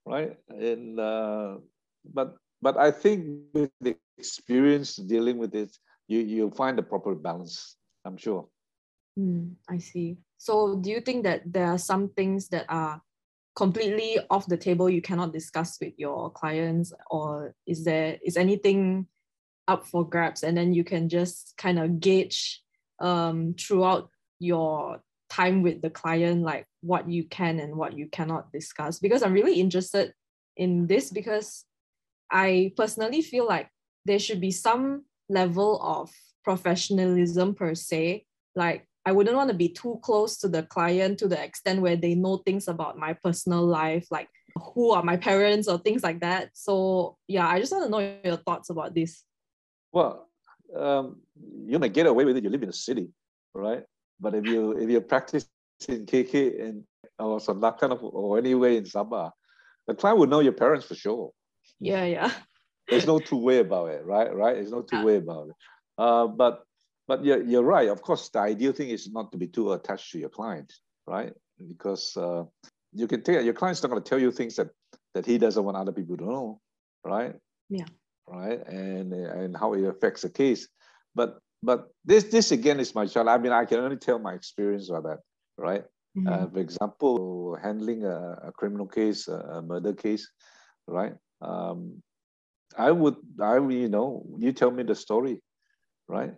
right? And, uh, but but I think with the experience dealing with it, you you'll find the proper balance. I'm sure. Mm, I see. So, do you think that there are some things that are completely off the table you cannot discuss with your clients, or is there is anything up for grabs, and then you can just kind of gauge um, throughout your time with the client, like what you can and what you cannot discuss? Because I'm really interested in this because I personally feel like there should be some level of professionalism per se. Like I wouldn't want to be too close to the client to the extent where they know things about my personal life, like who are my parents or things like that. So yeah, I just want to know your thoughts about this. Well, um, you may get away with it. You live in a city, right? But if you if you practice in KK and or of or anywhere in Sabah, the client would know your parents for sure. Yeah, yeah. There's no two way about it, right? Right? There's no two way about it. Uh, but but you're, you're right. Of course, the ideal thing is not to be too attached to your client, right? Because uh, you can tell your client's not going to tell you things that that he doesn't want other people to know, right? Yeah. Right. And and how it affects the case. But but this this again is my child. I mean, I can only tell my experience about that, right? Mm-hmm. Uh, for example, handling a, a criminal case, a, a, murder case, right? Um, I would, I you know, you tell me the story, right?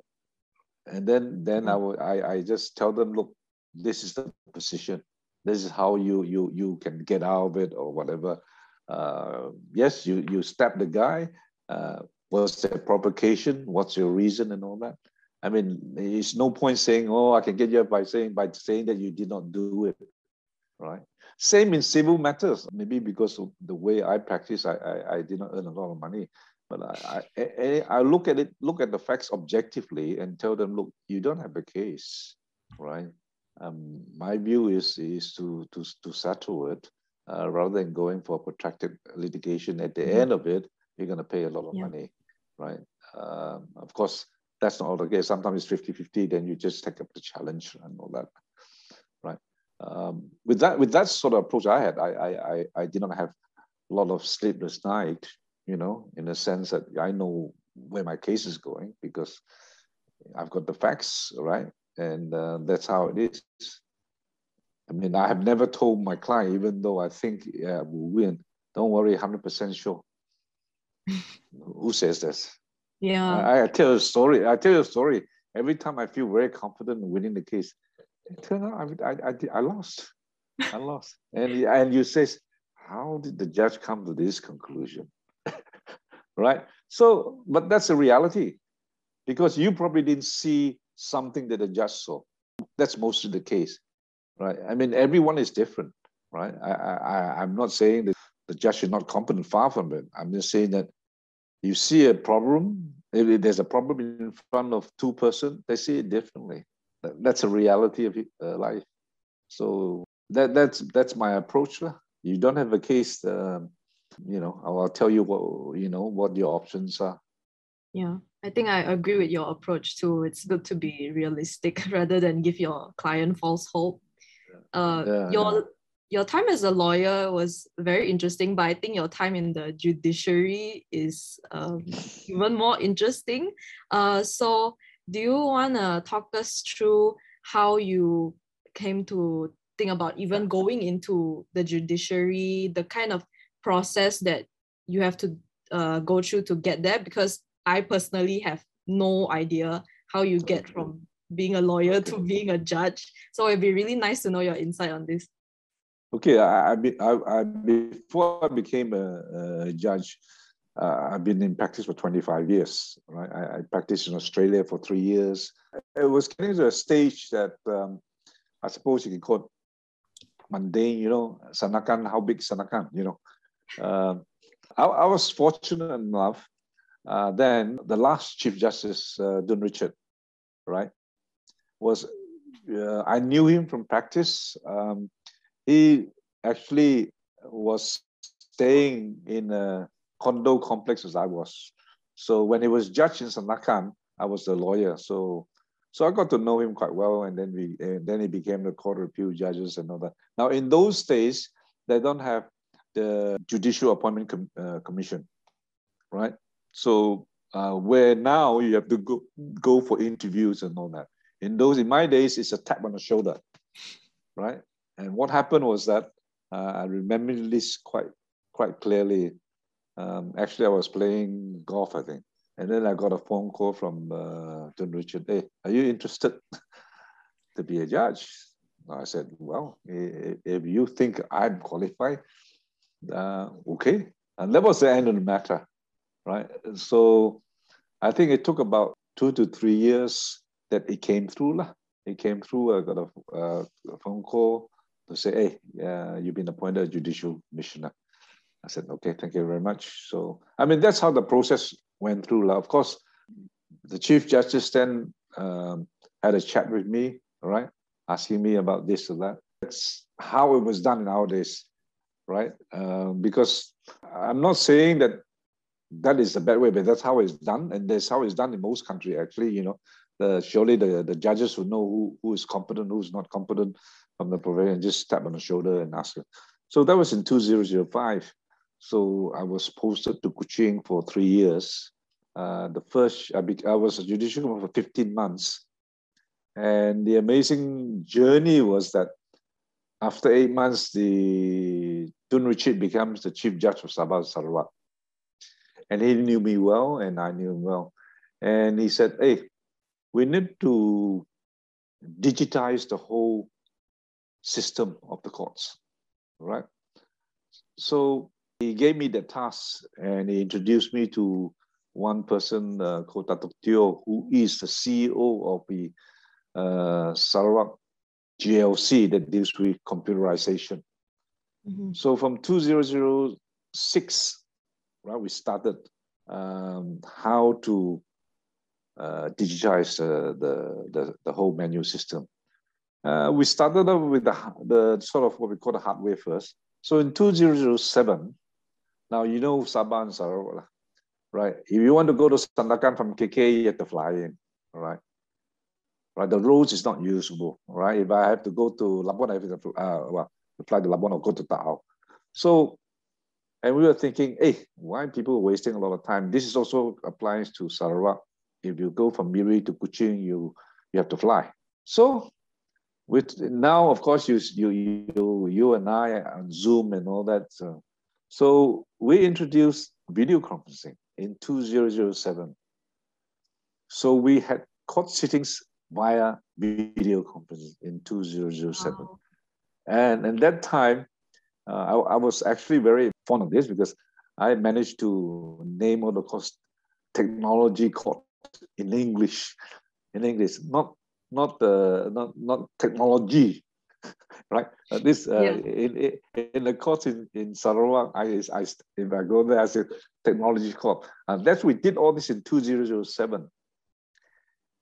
And then then I would I, I just tell them, look, this is the position. This is how you you you can get out of it or whatever. Uh, yes, you you stab the guy. Uh, what's the provocation? What's your reason and all that? I mean, it's no point saying, "Oh, I can get you by saying by saying that you did not do it," right? Same in civil matters. Maybe because of the way I practice, I I, I did not earn a lot of money, but I, I I look at it, look at the facts objectively, and tell them, look, you don't have a case, right? Um, my view is is to to to settle it uh, rather than going for protracted litigation. At the mm-hmm. end of it, you're going to pay a lot of yeah. money, right? Um, of course, that's not all the case. Sometimes it's 50-50, then you just take up the challenge and all that, right? Um, with that, with that sort of approach I had, I, I, I did not have a lot of sleepless night, you know, in the sense that I know where my case is going because I've got the facts, right? And uh, that's how it is. I mean, I have never told my client, even though I think yeah, we'll win, don't worry, 100% sure. <laughs> Who says this? Yeah. I, I, tell a story. I tell a story. Every time I feel very confident in winning the case, it turned out I, I, I, I lost. I <laughs> lost. And, and you say, how did the judge come to this conclusion? <laughs> right? So, but that's the reality because you probably didn't see something that the judge saw. That's mostly the case, right? I mean, everyone is different, right? I, I, I'm not saying that the judge is not competent, far from it. I'm just saying that you see a problem, if there's a problem in front of two person, they see it differently. That's a reality of uh, life. So that that's that's my approach. You don't have a case, um, you know. I'll tell you what you know what your options are. Yeah, I think I agree with your approach too. It's good to be realistic <laughs> rather than give your client false hope. Uh, yeah, your your time as a lawyer was very interesting, but I think your time in the judiciary is um, <laughs> even more interesting. Uh, so, do you want to talk us through how you came to think about even going into the judiciary, the kind of process that you have to uh, go through to get there? Because I personally have no idea how you get from being a lawyer to being a judge. So it'd be really nice to know your insight on this. Okay, I, I, I, before I became a, a judge, uh, I've been in practice for 25 years. Right, I, I, practiced in Australia for three years. It was getting to a stage that um, I suppose you can call it mundane. You know, Sandakan, how big Sandakan? You know, uh, I, I, was fortunate enough. Uh, then the last Chief Justice, uh, Tun Richard, right, was uh, I knew him from practice. Um, he actually was staying in a condo complex as I was. So when he was judge in Sandakan, I was the lawyer. So so I got to know him quite well, and then we and then he became the court of appeal judges and all that. Now in those days, they don't have the judicial appointment com, uh, commission, right? So uh, where now you have to go go for interviews and all that. In those in my days, it's a tap on the shoulder, right? And what happened was that uh, I remember this quite quite clearly. Um, actually, I was playing golf, I think, and then I got a phone call from uh, Richard. Hey, are you interested <laughs> to be a judge? I said, well, if you think I'm qualified, uh, okay. And that was the end of the matter, right? So I think it took about two to three years that it came through. It came through. I got a, uh, a phone call to say, hey, uh, you've been appointed a judicial commissioner. I said, okay, thank you very much. So, I mean, that's how the process went through. Of course, the Chief Justice then um, had a chat with me, right, asking me about this or that. That's how it was done nowadays, right? Uh, because I'm not saying that that is a bad way, but that's how it's done. And that's how it's done in most countries, actually, you know. Surely the, the judges would know who, who is competent, who's not competent, from the and just tap on the shoulder and ask her. So that was in 2005. So I was posted to Kuching for three years. uh, the first, I, be, I was a judicial for 15 months. And the amazing journey was that after eight months, the Tun Richard becomes the chief judge of Sabah Sarawak. And he knew me well, and I knew him well. And he said, Hey, we need to digitize the whole system of the courts, right? So he gave me the task and he introduced me to one person uh, called Datuk Teo, who is the CEO of the uh, Sarawak GLC that deals with computerization. Mm-hmm. So from 2006, right, we started um, how to uh, digitize uh, the, the, the whole menu system. Uh, we started off with the, the sort of what we call the hardware first. So in 2007, now you know Sabah and Sarawak, right? If you want to go to Sandakan from KK, you have to fly in, right? Right, the roads is not usable, right? If I have to go to Labuan, I have to uh, well, fly to Labuan or go to Tao. So, and we were thinking, hey, why people wasting a lot of time? This is also applies to Sarawak. If you go from Miri to Kuching, you you have to fly. So, with now, of course, you you you you and I on Zoom and all that. So, so we introduced video conferencing in 2007. So we had court sittings via video conferencing in 2007. Wow. And at that time, uh, I, I, was actually very fond of this because I managed to name all the course technology court in English, in English, not not uh, not not technology, <laughs> right? Uh, this uh, yeah. in, in the course in, in Sarawak, I, I if I go there, I said technology court, and that's we did all this in 2007.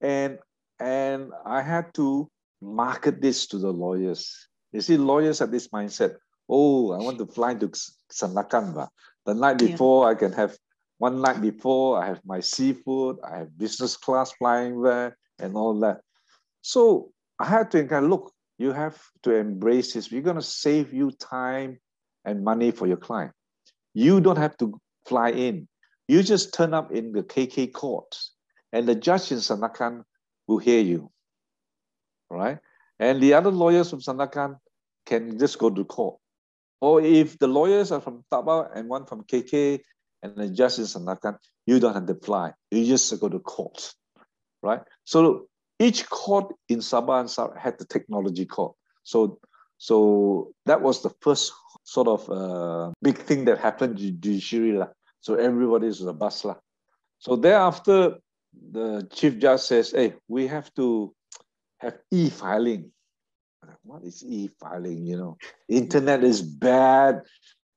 And and I had to market this to the lawyers. You see, lawyers have this mindset. Oh, I want to fly to Sandakan. The night before, yeah. I can have one night before, I have my seafood, I have business class flying there, and all that. So I had to of look, you have to embrace this. We're going to save you time and money for your client. You don't have to fly in. You just turn up in the KK court, and the judge in Sandakan will hear you, right? And the other lawyers from Sandakan can just go to court. Or if the lawyers are from Sabah and one from KK and the judge in Sandakan, you don't have to fly. You just go to court, right? So each court in Sabah and Sabah had the technology court. So, so that was the first sort of uh, big thing that happened in judiciary. So everybody is a bus. So thereafter, the chief judge says, hey, we have to have e-filing. What is e-filing? You know, internet is bad.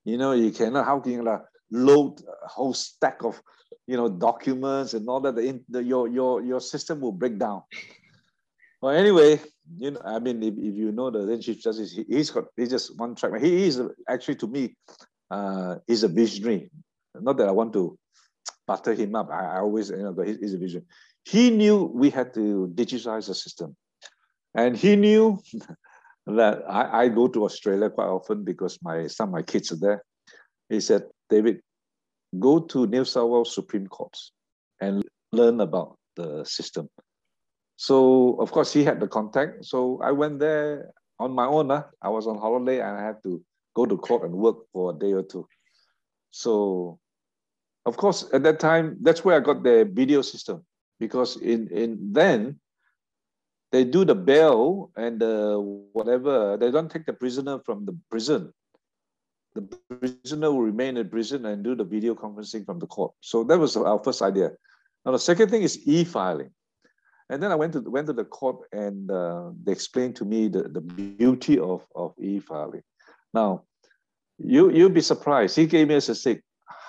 You know, you cannot, how can you load a whole stack of, you know, documents and all that, the, in the, your, your, your system will break down. Well, anyway, you know, I mean, if, if you know the then chief justice, he, he's got, he's just one track. He is actually, to me, uh, he's a visionary. Not that I want to butter him up. I, I always, you know, but he's a vision. He knew we had to digitize the system. And he knew <laughs> that I, I go to Australia quite often because my some of my kids are there. He said, David, go to New South Wales Supreme Court and learn about the system. So of course he had the contact. So I went there on my own. Uh. I was on holiday and I had to go to court and work for a day or two. So of course, at that time, that's where I got the video system because in, in then they do the bail and the whatever, they don't take the prisoner from the prison. The prisoner will remain in prison and do the video conferencing from the court. So that was our first idea. Now the second thing is e-filing. And then I went to went to the court and uh, they explained to me the, the beauty of, of e-filing. Now, you, you'll be surprised. He gave me a statistic.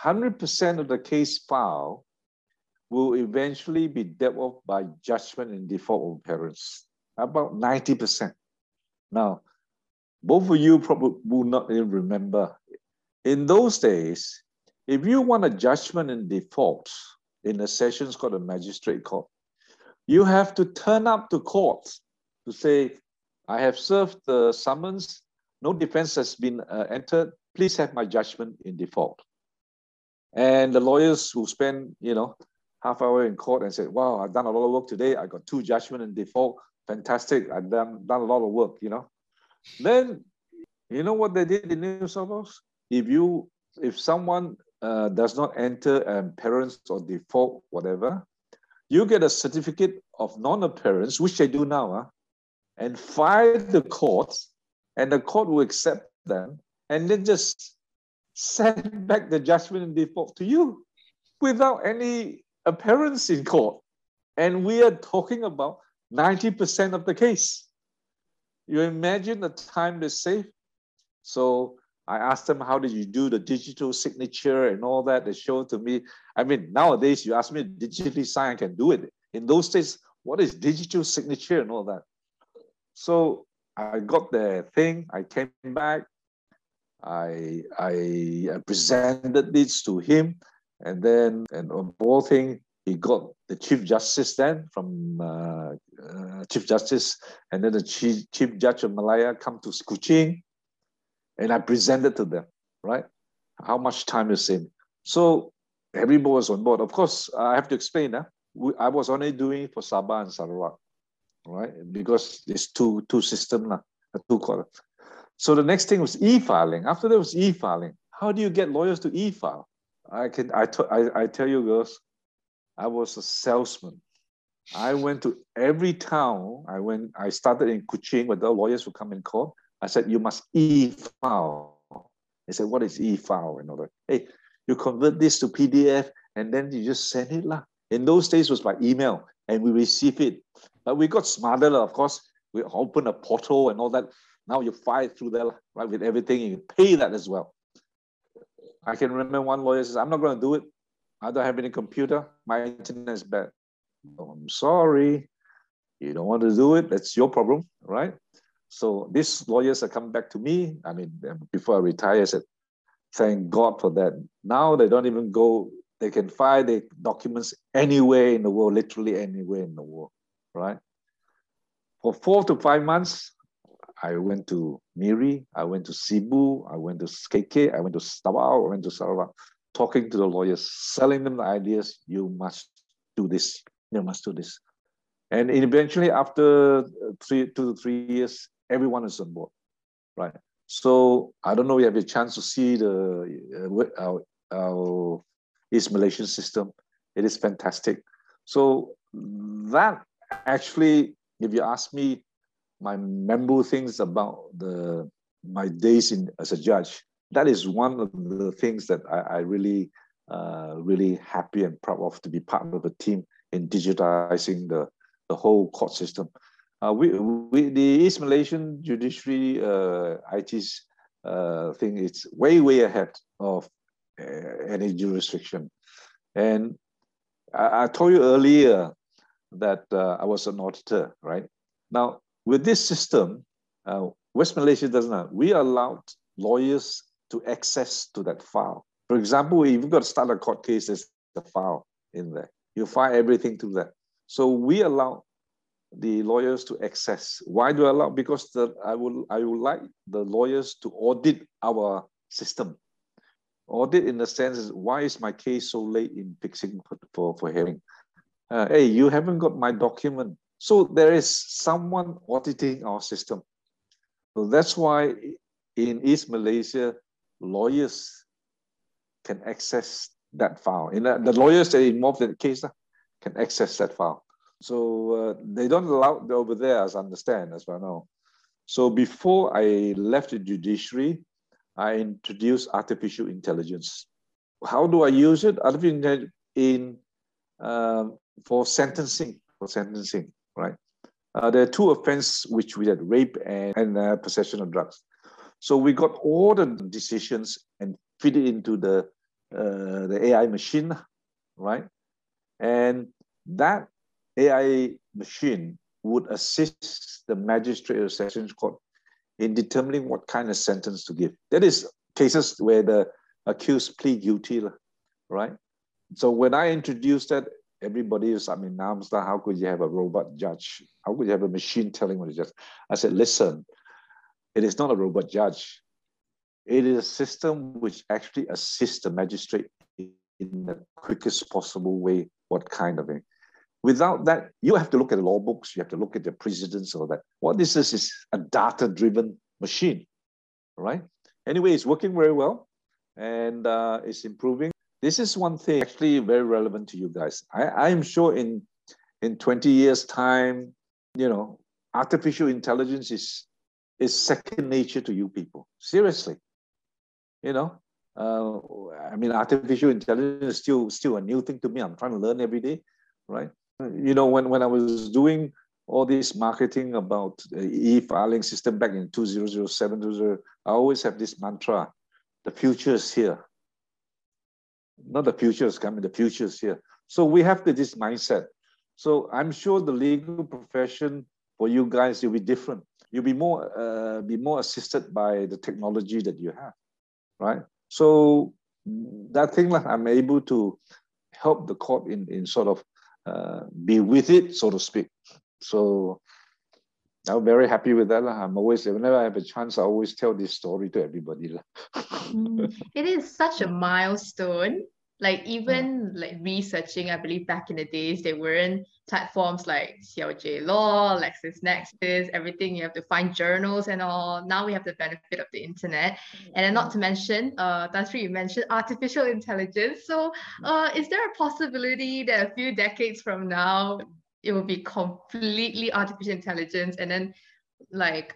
100% of the case file will eventually be dealt with by judgment in default of appearance, about 90%. Now, both of you probably will not even remember. In those days, if you want a judgment in default in a sessions called a magistrate court, you have to turn up to court to say, I have served the summons, no defense has been uh, entered, please have my judgment in default. And the lawyers who spend, you know, half hour in court and said, wow, I've done a lot of work today. I got two judgment in default. Fantastic. I've done, done a lot of work, you know. Then, you know what they did in New South Wales? If you, if someone uh, does not enter an appearance or default, whatever, you get a certificate of non-appearance, which they do now, huh? and file the court, and the court will accept them, and then just send <laughs> back the judgment in default to you without any appearance in court. And we are talking about 90% of the case. You imagine the time they save? So I asked them, how did you do the digital signature and all that? They showed to me. I mean, nowadays you ask me to digitally sign, I can do it. In those days, what is digital signature and all that? So I got the thing, I came back, I, I presented this to him, and then, and on both thing, he got the Chief Justice then from uh, uh, Chief Justice, and then the Chief, Chief Judge of Malaya come to Kuching, and I presented to them, right? How much time is in. So everybody was on board. Of course, I have to explain that. Uh, I was only doing for Sabah and Sarawak, right? Because there's two two system, uh, two column. So the next thing was e-filing. After there was e-filing. How do you get lawyers to e-file? I can I, I, I tell you girls, I was a salesman. I went to every town. I went. I started in Kuching, where the lawyers would come and call. I said, you must e-file. They said, what is e-file? And all that. Hey, you convert this to PDF and then you just send it. Lah. In those days, was by email and we receive it. But we got smarter, of course. We open a portal and all that. Now you file through there, right, with everything. You pay that as well. I can remember one lawyer says, I'm not going to do it. I don't have any computer. My internet is bad. Oh, I'm sorry. You don't want to do it. That's your problem, right? So these lawyers are coming back to me. I mean, before I retire, I said, thank God for that. Now they don't even go, they can file the documents anywhere in the world, literally anywhere in the world, right? For four to five months, I went to Miri, I went to Sibu, I went to KK, I went to Sabah, I went to Sarawak, talking to the lawyers, selling them the ideas, you must do this, you must do this. And eventually, after three, two to three years, everyone is on board, right? So I don't know if you have a chance to see the uh, our, our East Malaysian system. It is fantastic. So that actually, if you ask me, my memorable things about the my days in as a judge, that is one of the things that I, I really, uh, really happy and proud of to be part of a team in digitizing the, the whole court system. Uh, we, we, the East Malaysian judiciary uh, IT's uh, thing is way, way ahead of uh, any jurisdiction. And I, I, told you earlier that uh, I was an auditor, right? Now, with this system, uh, West Malaysia doesn't have, we allowed lawyers to access to that file. For example, if you've got to start a court case, there's the file in there. You file everything to that. So we allow the lawyers to access. Why do I allow? Because the, I would I would like the lawyers to audit our system. Audit in the sense is why is my case so late in fixing for, for, for hearing? Uh, hey, you haven't got my document. So there is someone auditing our system. So that's why in East Malaysia, lawyers can access that file. In the, the lawyers that involved in the case uh, can access that file. So uh, they don't allow over there, as I understand, as I know. So before I left the judiciary, I introduced artificial intelligence. How do I use it? Artificial intelligence in um, for sentencing, for sentencing, right? Uh, there are two offenses which we had: rape and, and uh, possession of drugs. So we got all the decisions and fit it into the uh, the AI machine, right? And that AI machine would assist the magistrate or sessions court in determining what kind of sentence to give. That is cases where the accused plead guilty, right? So when I introduced that, everybody is, I mean, now how could you have a robot judge? How could you have a machine telling what to judge? I said, listen, it is not a robot judge. It is a system which actually assists the magistrate in the quickest possible way what kind of thing. Without that, you have to look at the law books, you have to look at the precedents or that. What this is is a data-driven machine, right? Anyway, it's working very well and uh, it's improving. This is one thing actually very relevant to you guys. I, I'm sure in in 20 years' time, you know, artificial intelligence is is second nature to you people. Seriously. You know, uh, I mean, artificial intelligence is still still a new thing to me. I'm trying to learn every day, right? You know, when, when I was doing all this marketing about e-filing system back in 2007, I always have this mantra, the future is here. Not the future is coming, the future is here. So we have to this mindset. So I'm sure the legal profession for you guys, will be different. You'll be more, uh, be more assisted by the technology that you have, right? So that thing, like, I'm able to help the court in, in sort of uh, be with it, so to speak. So I'm very happy with that. I'm always, whenever I have a chance, I always tell this story to everybody. mm, <laughs> it is such a milestone like even like researching, I believe back in the days there weren't platforms like CLJ Law, LexisNexis, everything. You have to find journals and all. Now we have the benefit of the internet. And then not to mention, uh, that's you mentioned artificial intelligence. So uh, is there a possibility that a few decades from now it will be completely artificial intelligence and then like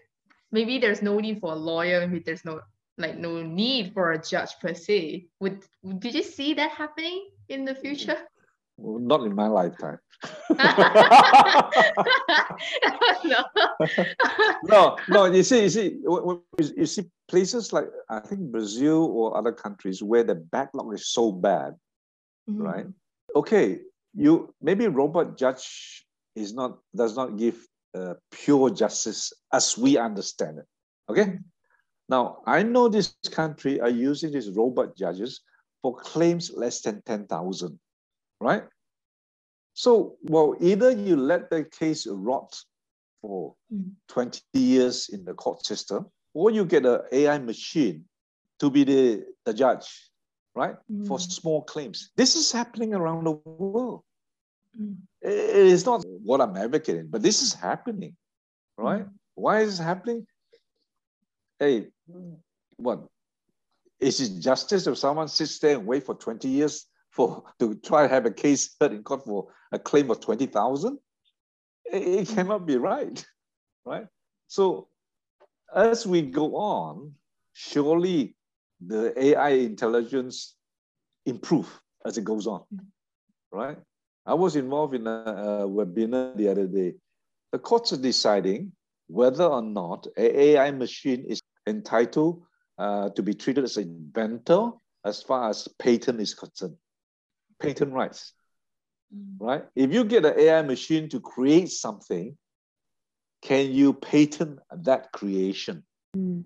maybe there's no need for a lawyer, maybe there's no like no need for a judge per se. Would did you see that happening in the future? Well, not in my lifetime. no. <laughs> no, no. You see, you see, you see places like I think Brazil or other countries where the backlog is so bad, mm-hmm. right? Okay, you maybe robot judge is not does not give uh, pure justice as we understand it. Okay, mm-hmm. Now, I know this country are using these robot judges for claims less than 10,000, right? So, well, either you let the case rot for mm. 20 years in the court system, or you get an AI machine to be the, the judge, right? Mm. For small claims. This is happening around the world. Mm. It is not what I'm advocating, but this is happening, right? Mm. Why is it happening? hey, what? Is it justice if someone sits there and wait for 20 years for to try to have a case heard in court for a claim of 20,000? It, it cannot be right, right? So as we go on, surely the AI intelligence improve as it goes on, right? I was involved in a, a webinar the other day. The courts are deciding whether or not an AI machine is entitled uh, to be treated as an inventor as far as patent is concerned, patent rights, mm. right? If you get an AI machine to create something, can you patent that creation, mm.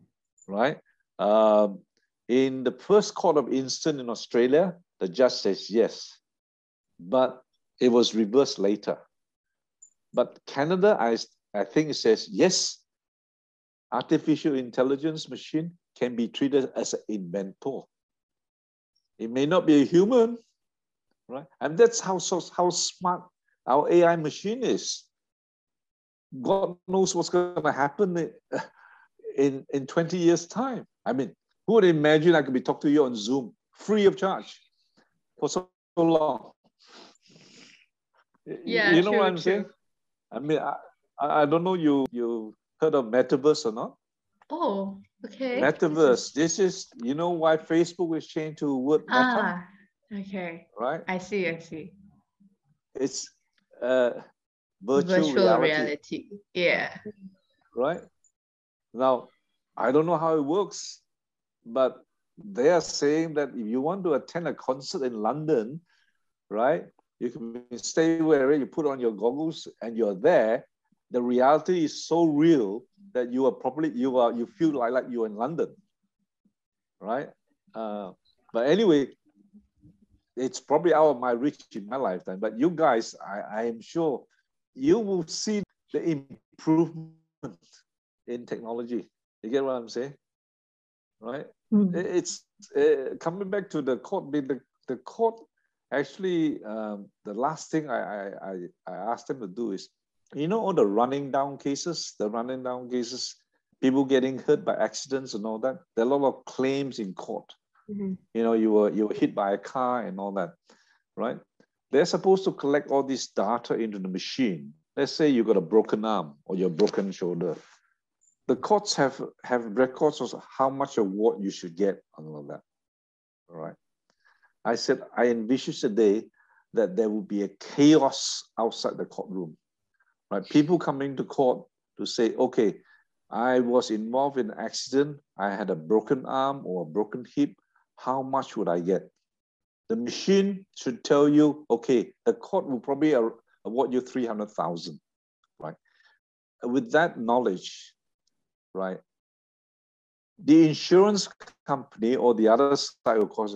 right? Um, in the first court of instance in Australia, the judge says yes, but it was reversed later. But Canada, I, I think it says yes, artificial intelligence machine can be treated as an inventor. It may not be a human, right? And that's how, so, how smart our AI machine is. God knows what's going to happen <laughs> in, in 20 years' time. I mean, who would imagine I could be talking to you on Zoom free of charge for so long? Yeah, you know true, what I'm true. saying? I mean, I, I don't know you you heard of metaverse or not? Oh, okay. Metaverse. This is, you know why Facebook is changed to word meta? Okay. Right? I see, I see. It's uh, virtual, Virtual reality. reality. Yeah. Right? Now, I don't know how it works, but they are saying that if you want to attend a concert in London, right, you can stay wherever you put on your goggles and you're there the reality is so real that you are probably you are you feel like like you're in London, right? Uh, but anyway, it's probably out of my reach in my lifetime. But you guys, I, I am sure you will see the improvement in technology. You get what I'm saying, right? Mm. It's uh, coming back to the court. The, the court actually, um, the last thing I, I, I asked them to do is, you know, all the running down cases, the running down cases, people getting hurt by accidents and all that. There are a lot of claims in court. Mm-hmm. You know, you were you were hit by a car and all that, right? They're supposed to collect all this data into the machine. Let's say you got a broken arm or your broken shoulder. The courts have have records of how much award you should get and all that. All right. I said I envisage a day that there will be a chaos outside the courtroom. Right? People coming to court to say, okay, I was involved in an accident, I had a broken arm or a broken hip, how much would I get? The machine should tell you, okay, the court will probably award you 300,000, right? With that knowledge, right, the insurance company or the other side, of course,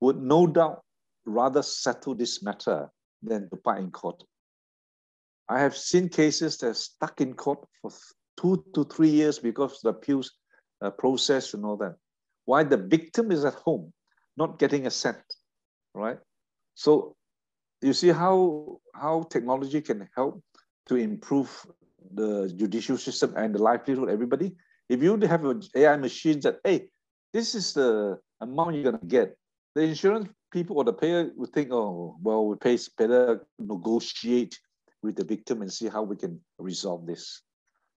would no doubt rather settle this matter than to fight in court. I have seen cases that are stuck in court for two to three years because of the appeals uh, process and all that why the victim is at home, not getting a cent, right? So you see how, how technology can help to improve the judicial system and the livelihood of everybody. If you have an AI machine that, hey, this is the amount you're gonna get, the insurance people or the payer would think, oh, well, we pay better negotiate with the victim and see how we can resolve this.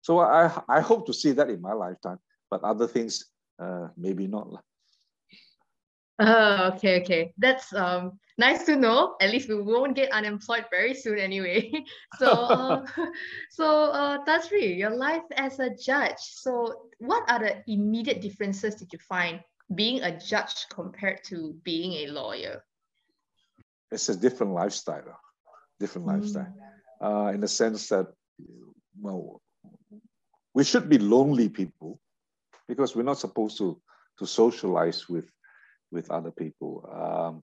So I, I hope to see that in my lifetime, but other things uh, maybe not. Oh, okay, okay. That's um nice to know. At least we won't get unemployed very soon anyway. <laughs> <laughs> so uh, so uh Tan Sri, your life as a judge. So what are the immediate differences did you find being a judge compared to being a lawyer? It's a different lifestyle, different mm. lifestyle. Uh, in the sense that well, we should be lonely people because we're not supposed to to socialize with with other people. Um,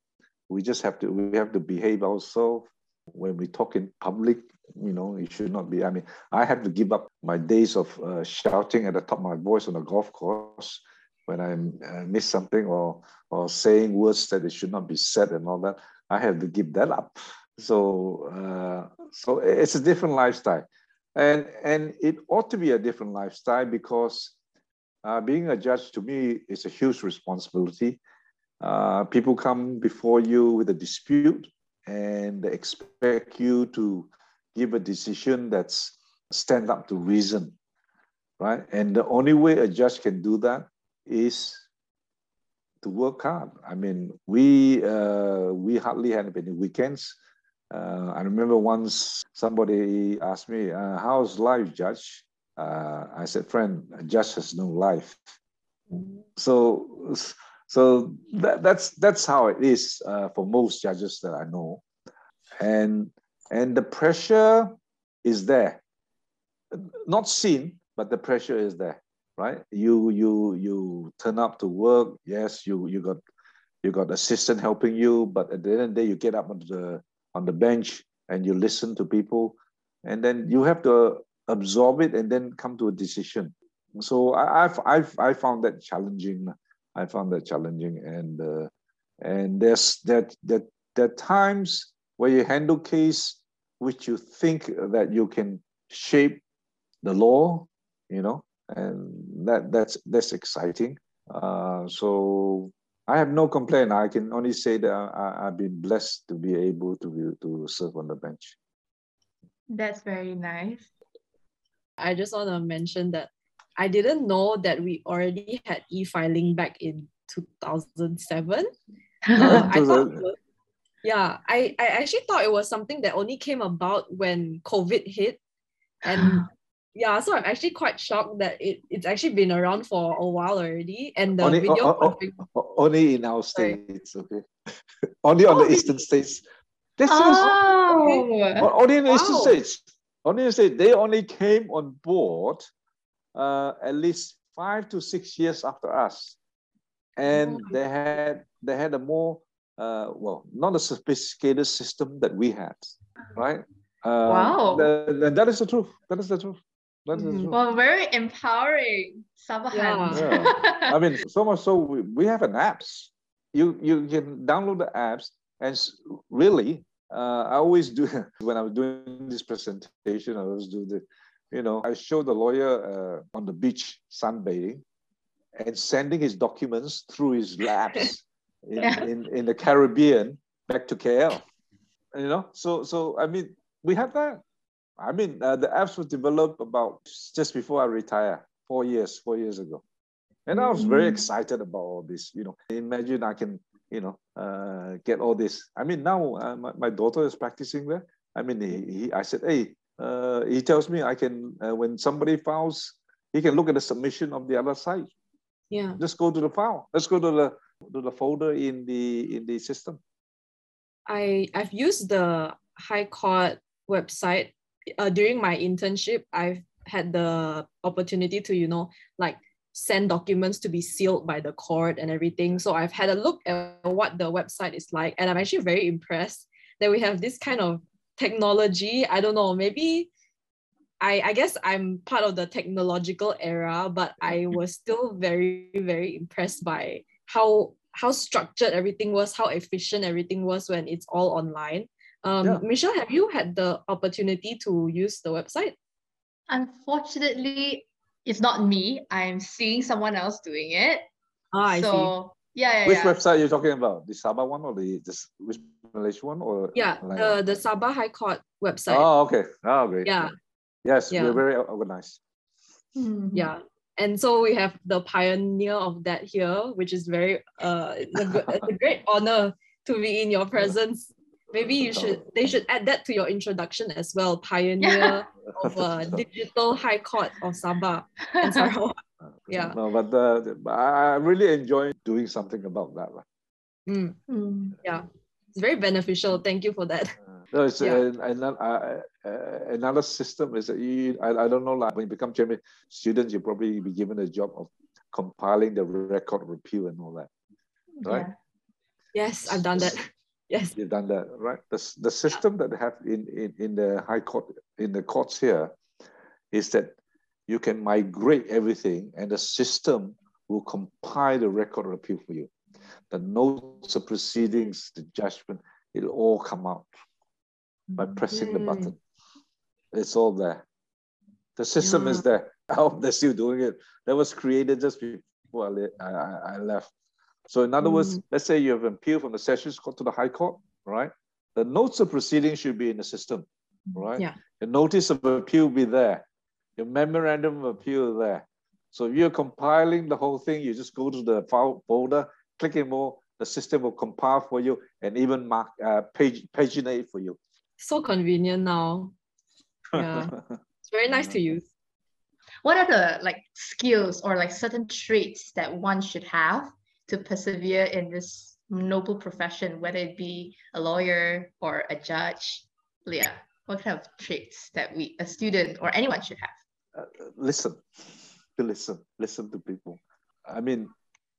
we just have to we have to behave ourselves when we talk in public. You know, it should not be. I mean, I have to give up my days of uh, shouting at the top of my voice on a golf course when I uh, miss something or or saying words that it should not be said and all that. I have to give that up. So uh, so it's a different lifestyle, and and it ought to be a different lifestyle because uh, being a judge to me is a huge responsibility. Uh, people come before you with a dispute and they expect you to give a decision that's stand up to reason, right? And the only way a judge can do that is to work hard. I mean, we uh, we hardly have any weekends. Uh, I remember once somebody asked me, uh, "How's life, Judge?" Uh, I said, friend, just has no life. So, so that, that's that's how it is uh, for most judges that I know, and and the pressure is there, not seen, but the pressure is there, right? You you you turn up to work. Yes, you you got you got assistant helping you, but at the end of the day, you get up on the on the bench and you listen to people, and then you have to absorb it and then come to a decision. So I, have I've I found that challenging. I found that challenging, and uh, and there's that that there times where you handle case which you think that you can shape the law, you know, and that that's that's exciting. Uh, so I have no complaint. I can only say that I, have been blessed to be able to be, to serve on the bench. That's very nice. I just want to mention that I didn't know that we already had e-filing back in 2007. <laughs> Uh, I thought was, yeah, I, I actually thought it was something that only came about when COVID hit. And <gasps> yeah, so I'm actually quite shocked that it, it's actually been around for a while already. And the only, video only in our states, okay. <laughs> only on the eastern states. This oh. is only in the wow. eastern states. Only say they only came on board uh, at least five to six years after us, and oh they had they had a more uh, well not a sophisticated system that we had, right? Uh, wow, the, that is the truth. That is the truth. That is the mm-hmm. truth. Well, very empowering, Sabahan. Yeah. yeah. I mean, so much so we, we have an apps. You you can download the apps And really, uh, I always do <laughs> when I was doing this presentation. I always do the, you know, I show the lawyer uh, on the beach sunbathing, and sending his documents through his labs <laughs> in, yeah. in, in the Caribbean back to KL. You know, so so I mean, we have that. I mean, uh, the apps were developed about just before I retire, four years, four years ago, and I was very mm-hmm. excited about all this. You know, imagine I can, you know, uh, get all this. I mean, now uh, my, my daughter is practicing there. I mean, he, he I said, hey, uh, he tells me I can uh, when somebody files, he can look at the submission of the other side. Yeah. Just go to the file. Let's go to the to the folder in the in the system. I I've used the High Court website uh, during my internship. I've had the opportunity to you know like send documents to be sealed by the court and everything. So I've had a look at what the website is like, and I'm actually very impressed that we have this kind of technology. I don't know, maybe I, I guess I'm part of the technological era, but I was still very, very impressed by how how structured everything was, how efficient everything was when it's all online. Um, yeah. Michelle, have you had the opportunity to use the website? Unfortunately, it's not me. I'm seeing someone else doing it. Ah, I so, see. Yeah, yeah. Which yeah. website are you talking about? The Sabah one or the this which Malaysia one or yeah, the the Sabah High Court website. Oh, okay. Oh, great. Yeah. Yes, yeah. we're very organized. Mm-hmm. Yeah. And so we have the pioneer of that here, which is very uh it's a, good, it's a great honor to be in your presence. Maybe you should they should add that to your introduction as well. Pioneer <laughs> of a digital high court of Sabah and Sarawak. <laughs> Yeah. No, but uh, I really enjoy doing something about that. Mm. Mm. Yeah. It's very beneficial. Thank you for that. No, it's yeah. another, uh, uh, another system is that you, I, I don't know, like when you become chambering, students, you'll probably be given a job of compiling the record of appeal and all that, right? Yeah. Yes, I've done that. Yes. You've done that, right? The, the system that they have in, in, in the high court, in the courts here, is that you can migrate everything and the system will compile the record of appeal for you. The notes of proceedings, the judgment, it'll all come out by pressing mm. the button. It's all there. The system yeah. is there. <laughs> I hope they're still doing it. That was created just before I, I, I left. So in other mm. words, let's say you have appeal from the Sessions Court to the High Court, right? The notes of proceedings should be in the system, right? Yeah. The notice of appeal be there. Your memorandum of appeal there. So if you're compiling the whole thing, you just go to the file folder, click in more, the system will compile for you and even mark uh, page paginate for you so convenient now. Yeah, <laughs> it's very nice to use. What are the like skills or like certain traits that one should have to persevere in this noble profession, whether it be a lawyer or a judge? Leah, what kind of traits that we, a student or anyone should have? Uh, listen, to listen, listen to people. I mean,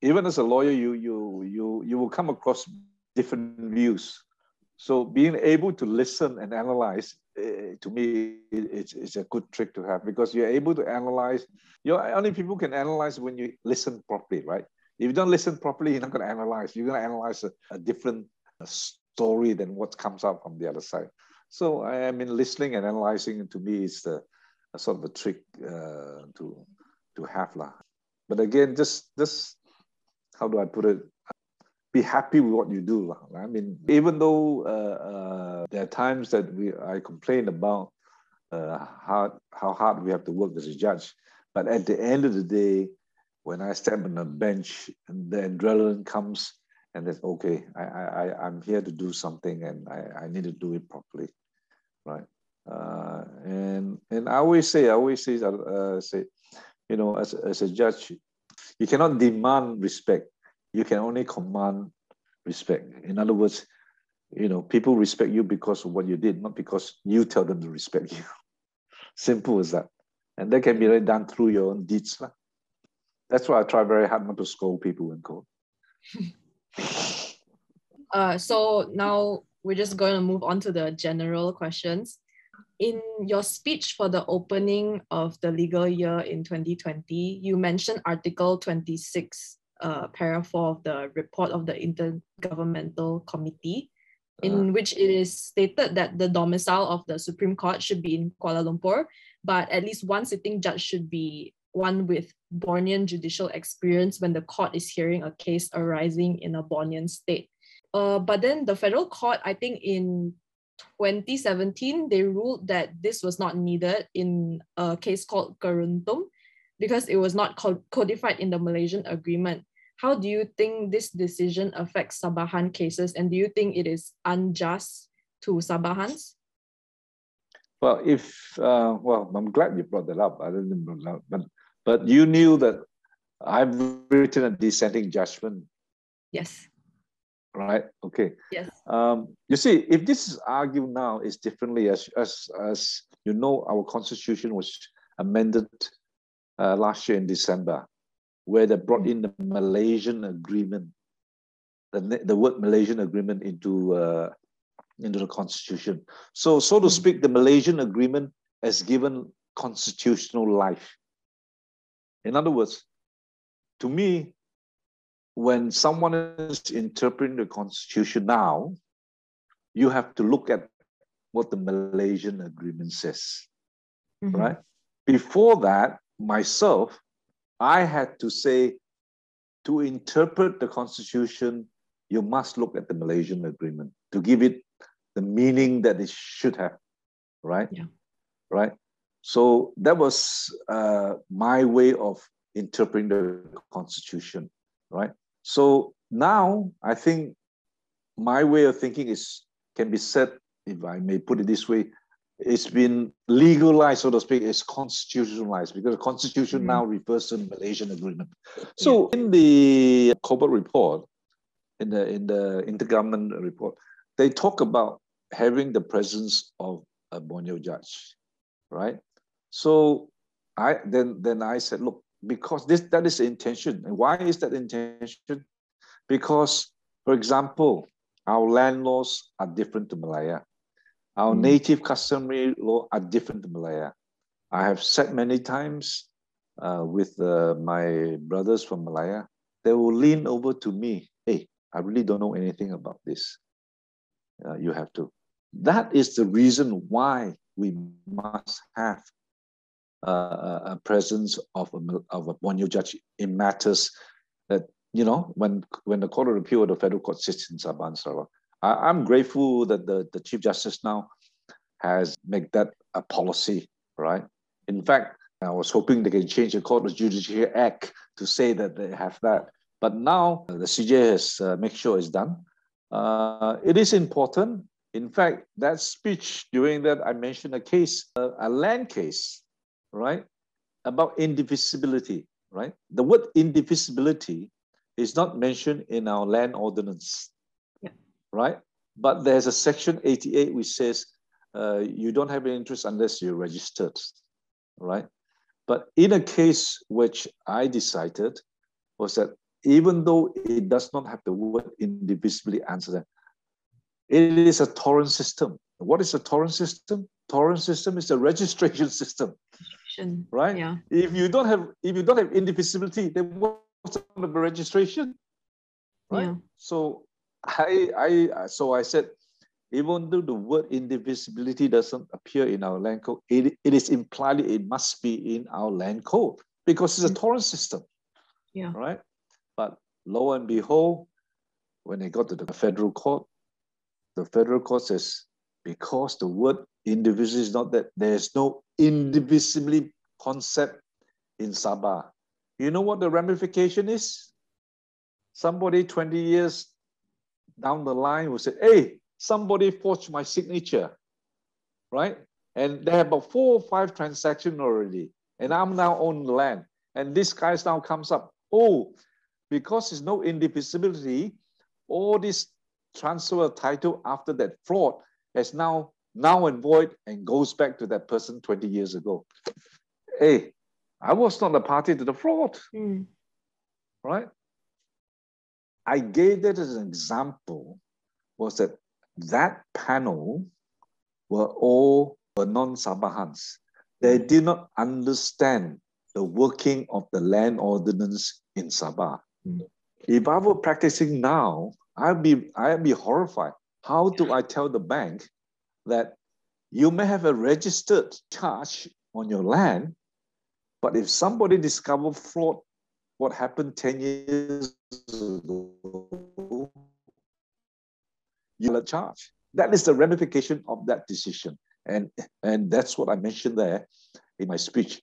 even as a lawyer, you you you you will come across different views so being able to listen and analyze, uh, to me, it's, it's a good trick to have because you're able to analyze. You only people can analyze when you listen properly, right? If you don't listen properly, you're not going to analyze. You're going to analyze a, a different story than what comes out from the other side. So I mean, listening and analyzing to me is the a sort of a trick uh, to to have lah. But again, just just how do I put it? be happy with what you do. Lah. I mean, even though uh, uh, there are times that we I complain about uh, how how hard we have to work as a judge, but at the end of the day, when I step on the bench, and the adrenaline comes, and that's okay. I I I'm here to do something, and I, I need to do it properly, right? Uh, and and I always say I always say uh, say, you know, as as a judge, you cannot demand respect you can only command respect. In other words, you know, people respect you because of what you did, not because you tell them to respect you. <laughs> Simple as that. And that can be done through your own deeds. That's why I try very hard not to scold people in court. <laughs> uh, so now we're just going to move on to the general questions. In your speech for the opening of the legal year in 2020, you mentioned Article 26 uh, paragraph 4 of the report of the Intergovernmental Committee in uh, which it is stated that the domicile of the Supreme Court should be in Kuala Lumpur, but at least one sitting judge should be one with Bornean judicial experience when the court is hearing a case arising in a Bornean state. Uh, but then the federal court, I think in 2017, they ruled that this was not needed in a case called Keruntum because it was not codified in the Malaysian agreement. How do you think this decision affects Sabahan cases and do you think it is unjust to Sabahans? Well, if, uh, well, I'm glad you brought that up. I didn't that but, but you knew that I've written a dissenting judgment. Yes right? Okay. Yes. Um, you see, if this is argued now, it's differently as as as you know, our constitution was amended uh, last year in December, where they brought in the Malaysian agreement, the the word Malaysian agreement into uh, into the constitution. So so to hmm. speak, the Malaysian agreement has given constitutional life. In other words, to me, when someone is interpreting the constitution now, you have to look at what the Malaysian agreement says, mm-hmm. right? Before that, myself, I had to say, to interpret the constitution, you must look at the Malaysian agreement to give it the meaning that it should have, right? Yeah. Right. So that was uh, my way of interpreting the constitution, right? So now I think my way of thinking is can be said, if I may put it this way, it's been legalized, so to speak, it's constitutionalized because the constitution mm-hmm. now refers to the Malaysian agreement. So yeah. in the Cobbold report, in the in the intergovernment report, they talk about having the presence of a Borneo judge, right? So I then then I said, look, because this that is the intention. And why is that intention? Because, for example, our land laws are different to Malaya. Our mm. native customary law are different to Malaya. I have said many times uh, with uh, my brothers from Malaya, they will lean over to me. Hey, I really don't know anything about this. Uh, you have to. That is the reason why we must have uh, a presence of a, of a Borneo judge in matters that, you know, when, when the Court of Appeal or the Federal Court sits in Sabah. I, am grateful that the, the Chief Justice now has made that a policy, right? In fact, I was hoping they can change the Court of Judicature Act to say that they have that. But now the CJ has uh, made sure it's done. Uh, it is important. In fact, that speech during that I mentioned a case, uh, a land case right? About indefeasibility, right? The word indefeasibility is not mentioned in our land ordinance, yeah. right? But there's a section 88 which says uh, you don't have an interest unless you're registered, right? But in a case which I decided was that even though it does not have the word indefeasibly answer that, it is a Torrens system. What is a Torrens system? Torrens system is a registration <laughs> system registration. Right? Yeah. If you don't have if you don't have indefeasibility, then what's the registration? Right. Yeah. So I I so I said, even though the word indefeasibility doesn't appear in our land code, it, it is implied it must be in our land code because it's a mm. Torrens system. Yeah. Right. But lo and behold, when they got to the federal court, the federal court says because the word indefeasible is not that there's no indefeasibly concept in Sabah. You know what the ramification is? Somebody 20 years down the line will say, hey, somebody forged my signature, right? And they have about four or five transactions already. And I'm now on the land. And this guy now comes up, oh, because there's no indefeasibility, all this transfer title after that fraud has now now and void and goes back to that person 20 years ago. Hey, I was not a party to the fraud. Mm. Right? I gave that as an example was that that panel were all were non-Sabahans. They did not understand the working of the land ordinance in Sabah. Mm. If I were practicing now, I'd be I'd be horrified. How do I tell the bank that you may have a registered charge on your land, but if somebody discover fraud, what happened 10 years ago, you'll charge. That is the ramification of that decision. And, and that's what I mentioned there in my speech.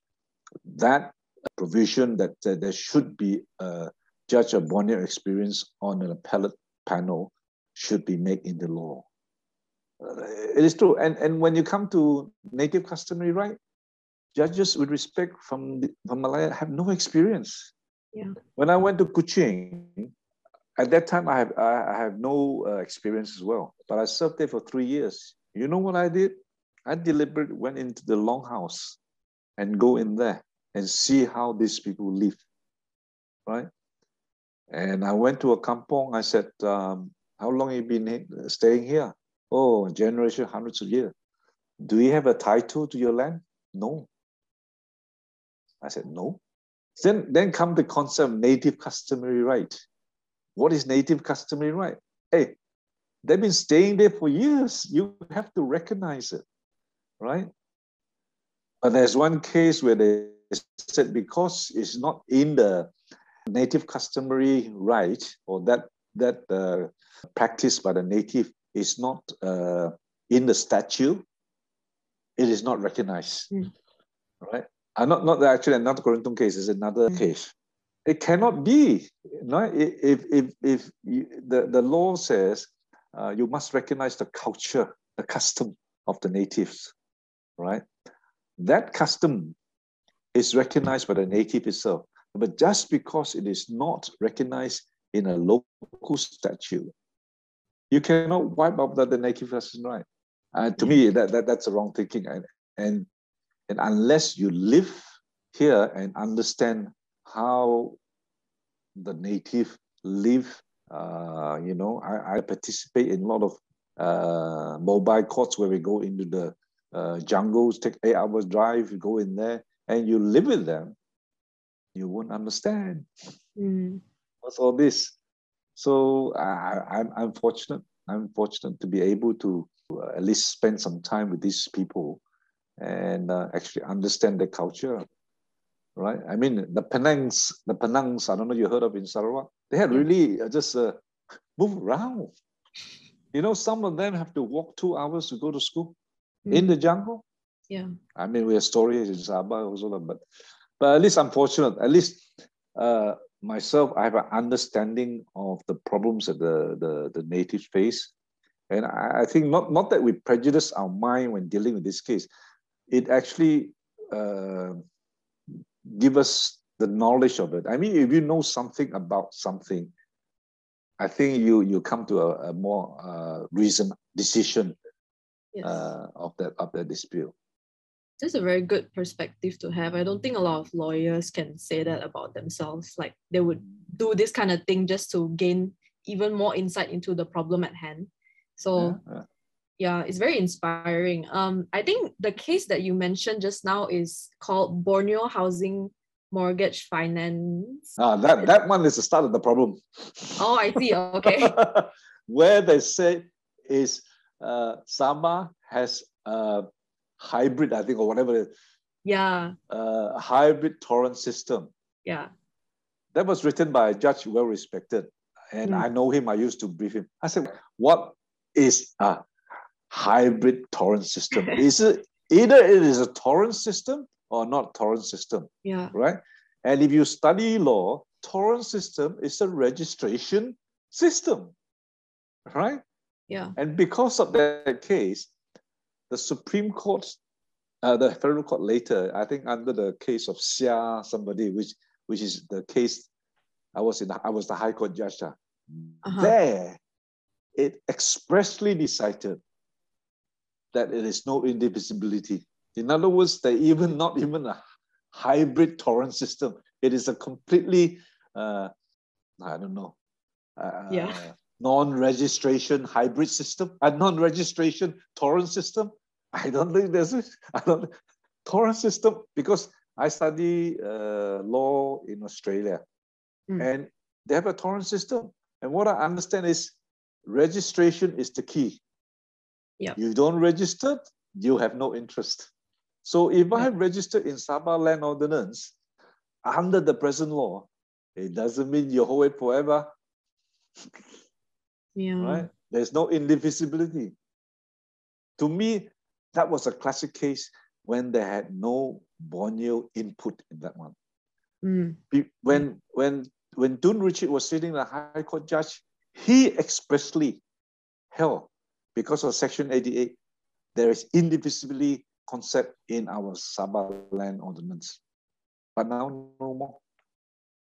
That provision that uh, there should be a judge of year experience on an appellate panel should be made in the law. It is true. And, and when you come to native customary right, judges with respect from, the, from Malaya have no experience. Yeah. When I went to Kuching, at that time I have I have no uh, experience as well, but I served there for three years. You know what I did? I deliberately went into the longhouse and go in there and see how these people live, right? And I went to a kampong. I said, um, "How long have you been staying here?" Oh, generation, hundreds of years. Do you have a title to your land? No. I said, no. Then, then come the concept of native customary right. What is native customary right? Hey, they've been staying there for years. You have to recognize it, right? But there's one case where they said because it's not in the native customary right or that that uh, practice by the native is not uh, in the statute, it is not recognized, mm. right? Uh, not not actually not the case is another mm. case. It cannot be, right? If if if you, the the law says uh, you must recognize the culture, the custom of the natives, right? That custom is recognized by the native itself. But just because it is not recognized in a local statute, you cannot wipe out the, the native custom right. Uh, to me, that, that that's the wrong thinking. And, and and unless you live here and understand how the native live, uh, you know, I, I, participate in a lot of uh, mobile courts where we go into the uh, jungles, take eight hours drive, you go in there, and you live with them, you won't understand mm. what's all this. So I, I'm, I'm fortunate. I'm fortunate to be able to uh, at least spend some time with these people and uh, actually understand their culture, right? I mean, the Penans, the Penans, I don't know you heard of in Sarawak, they had really uh, just uh, move around. You know, some of them have to walk two hours to go to school mm. in the jungle. Yeah. I mean, we have stories in Sabah also, but but at least I'm fortunate. At least uh, myself, I have an understanding of the problems that the the, the natives face, and I, I think not not that we prejudice our mind when dealing with this case, it actually uh, give us the knowledge of it. I mean, if you know something about something, I think you you come to a, a more uh, reason decision yes. uh, of that of that dispute. That's a very good perspective to have. I don't think a lot of lawyers can say that about themselves. Like they would do this kind of thing just to gain even more insight into the problem at hand. So yeah, yeah it's very inspiring um i think the case that you mentioned just now is called borneo housing mortgage finance ah that that one is the start of the problem oh i see okay <laughs> where they say is uh Sabah has a hybrid i think or whatever yeah Uh, hybrid Torrens system yeah that was written by a judge well respected and mm. i know him i used to brief him i said what is a hybrid Torrens system. <laughs> is it either it is a Torrens system or not Torrens system? Yeah. Right. And if you study law, Torrens system is a registration system. Right? Yeah. And because of that case, the Supreme Court, uh, the federal court later, I think under the case of Sia somebody, which which is the case I was in the, I was the High Court judge. Uh-huh. There, it expressly decided that it is no indefeasibility. In other words, they even not even a hybrid Torrens system. It is a completely, uh, I don't know, uh, yeah. Non-registration hybrid system, a non-registration Torrens system. I don't think there's a, I don't Torrens system because I study uh, law in Australia, mm. and they have a Torrens system. And what I understand is registration is the key. Yep. You don't register, you have no interest. So if I have registered in Sabah Land Ordinance under the present law, it doesn't mean you hold it forever, <laughs> Yeah. right? There's no indefeasibility. To me, that was a classic case when they had no Borneo input in that one. Mm. When when when Tun Richard was sitting the High Court judge, he expressly held because of Section 88, there is indefeasibility concept in our Sabah land ordinance. But now no more.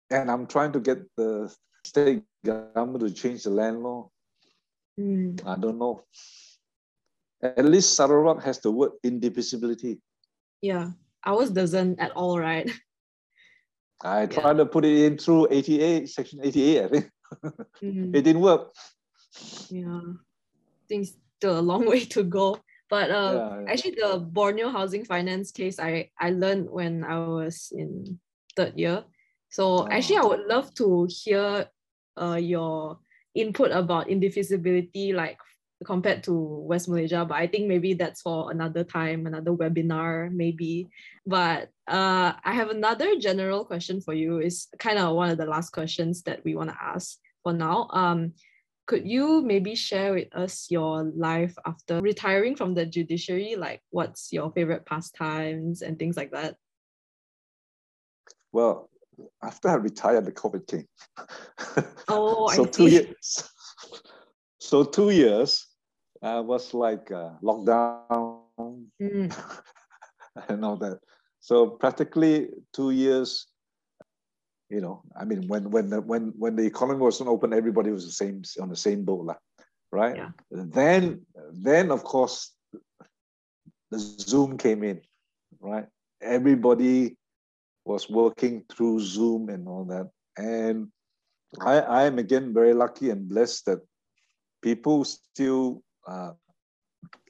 And I'm trying to get the state government to change the land law. Mm. I don't know. At least Sarawak has the word indefeasibility. Yeah. Ours doesn't at all, right? <laughs> I tried to put it in through 88, section 88, I think. Mm. <laughs> It didn't work. Yeah. I think still a long <laughs> way to go. But uh, Yeah, yeah. actually, the Borneo housing finance case I, I learned when I was in third year. So actually, I would love to hear uh, your input about indefeasibility, like compared to West Malaysia. But I think maybe that's for another time, another webinar, maybe. But uh, I have another general question for you. Is kind of one of the last questions that we want to ask for now. Um, could you maybe share with us your life after retiring from the judiciary? Like, what's your favorite pastimes and things like that? Well, after I retired, the COVID came. <laughs> Oh, I so two see. years. <laughs> So two years uh, was like uh, lockdown Mm, <laughs> and all that. So practically two years. You know, I mean, when when the, when when the economy wasn't open, everybody was the same on the same boat, lah, right? Yeah. Then then of course the Zoom came in, right? Everybody was working through Zoom and all that. And I, I am again very lucky and blessed that people still uh,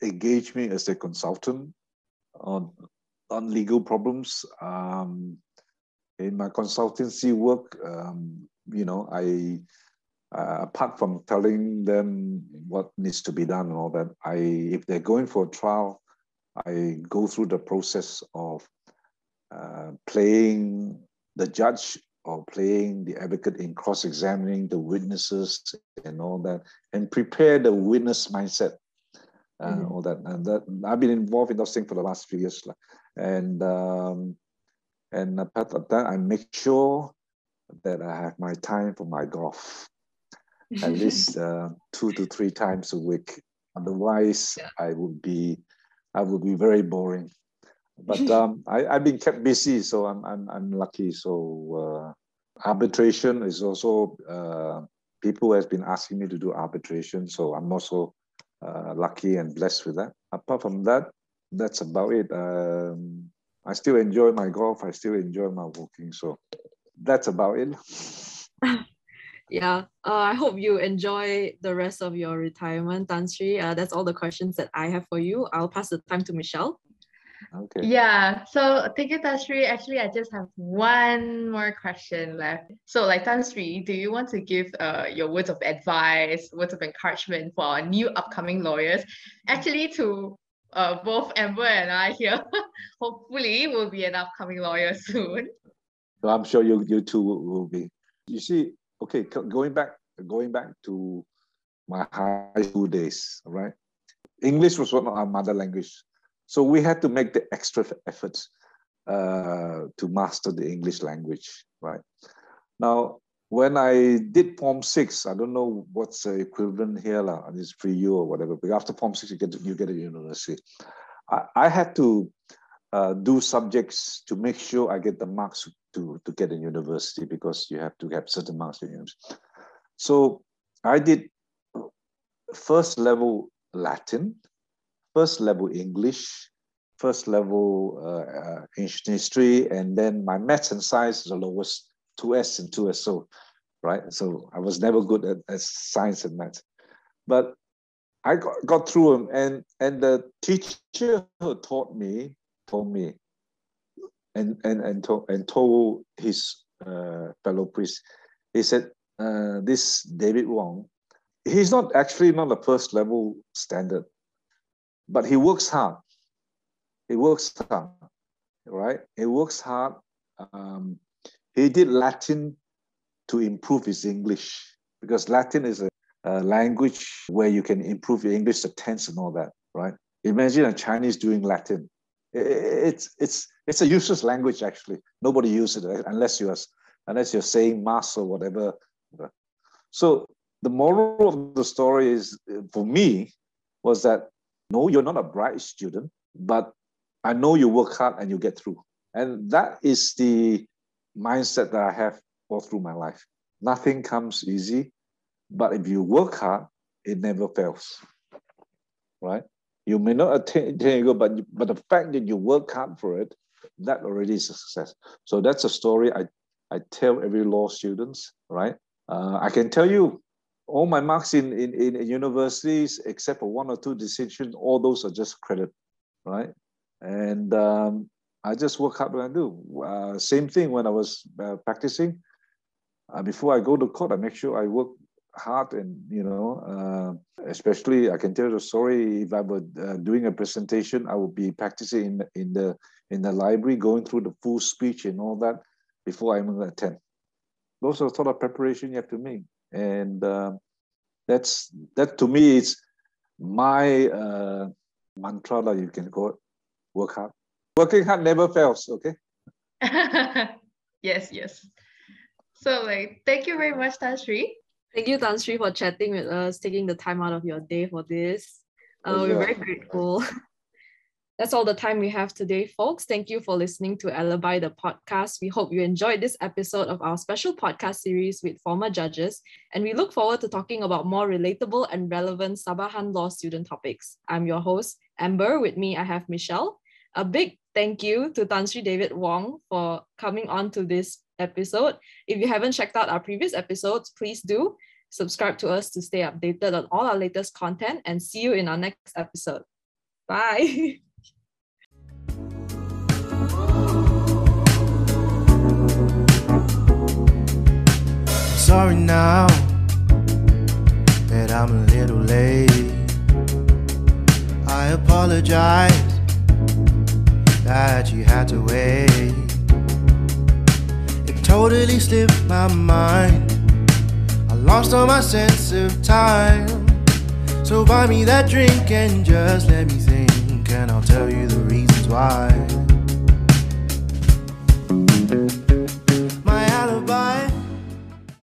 engage me as a consultant on, on legal problems. Um, in my consultancy work, um, you know, I, uh, apart from telling them what needs to be done and all that, I, if they're going for a trial, I go through the process of uh, playing the judge or playing the advocate in cross-examining the witnesses and all that, and prepare the witness mindset, uh, Mhm. all that. And that I've been involved in those things for the last few years, and um, and apart of that, I make sure that I have my time for my golf <laughs> at least uh, two to three times a week. Otherwise, Yeah. I would be, I would be very boring. But <laughs> um, I, I've been kept busy, so I'm I'm, I'm lucky. So uh, arbitration is also uh, people has been asking me to do arbitration, so I'm also uh, lucky and blessed with that. Apart from that, that's about it. Um, I still enjoy my golf. I still enjoy my walking. So that's about it. <laughs> yeah, uh, I hope you enjoy the rest of your retirement, Tan Sri. Uh, that's all the questions that I have for you. I'll pass the time to Michelle. Okay. Yeah, so thank you, Tansri. Actually, I just have one more question left. So, like Tansri, do you want to give uh, your words of advice, words of encouragement for our new upcoming lawyers? Actually, to uh, both Amber and I here, <laughs> hopefully, we'll be an upcoming lawyer <laughs> soon. So I'm sure you you two will, will be. You see, okay, going back going back to my high school days, right? English was one of our mother language, so we had to make the extra efforts uh, to master the English language, right? Now, when I did Form Six, I don't know what's the equivalent here, lah. It's pre-U or whatever. But after Form Six, you get you get a university. I, I had to uh, do subjects to make sure I get the marks to, to get a university because you have to have certain marks in university. So I did first level Latin, first level English, first level uh, uh, ancient history, and then my maths and science is the lowest, 2S and 2SO, right? So I was never good at, at science and maths. But I got, got through them, and, and the teacher who taught me told me, and and and told and told his uh, fellow priest, he said, uh, "This David Wong, he's not actually not a first level standard, but he works hard. He works hard, right? He works hard. Um, he did Latin to improve his English because Latin is a, a, language where you can improve your English, the tense and all that, right? Imagine a Chinese doing Latin. It's it's it's a useless language actually. Nobody uses it unless you're unless you're saying mass or whatever. So the moral of the story is for me was that no, you're not a bright student, but I know you work hard and you get through. And that is the mindset that I have all through my life. Nothing comes easy, but if you work hard, it never fails. Right? You may not attain it, but but the fact that you work hard for it, that already is a success. So that's a story I, I tell every law students, right? Uh, I can tell you all my marks in, in, in universities, except for one or two distinctions, all those are just credit, right? And um, I just work hard when I do. Uh, same thing when I was uh, practicing. Uh, before I go to court, I make sure I work hard and you know uh, especially i can tell you the story if i were uh, doing a presentation i would be practicing in, in the in the library going through the full speech and all that before i'm going to attend those are sort of preparation you have to make and uh, that's that to me is my uh, mantra that you can call work hard. Working hard never fails okay? <laughs> Yes yes. So like thank you very much Tan Sri Thank you, Tan Sri, for chatting with us, taking the time out of your day for this. Uh, we're very grateful. That's all the time we have today, folks. Thank you for listening to Alibi, the podcast. We hope you enjoyed this episode of our special podcast series with former judges, and we look forward to talking about more relatable and relevant Sabahan law student topics. I'm your host, Amber. With me, I have Michelle. A big thank you to Tan Sri David Wong for coming on to this episode. If you haven't checked out our previous episodes, please do subscribe to us to stay updated on all our latest content and see you in our next episode. Bye. <laughs> Sorry now that I'm a little late. I apologize that you had to wait It totally slipped my mind. I lost all my sense of time. So buy me that drink and just let me think, and I'll tell you the reasons why.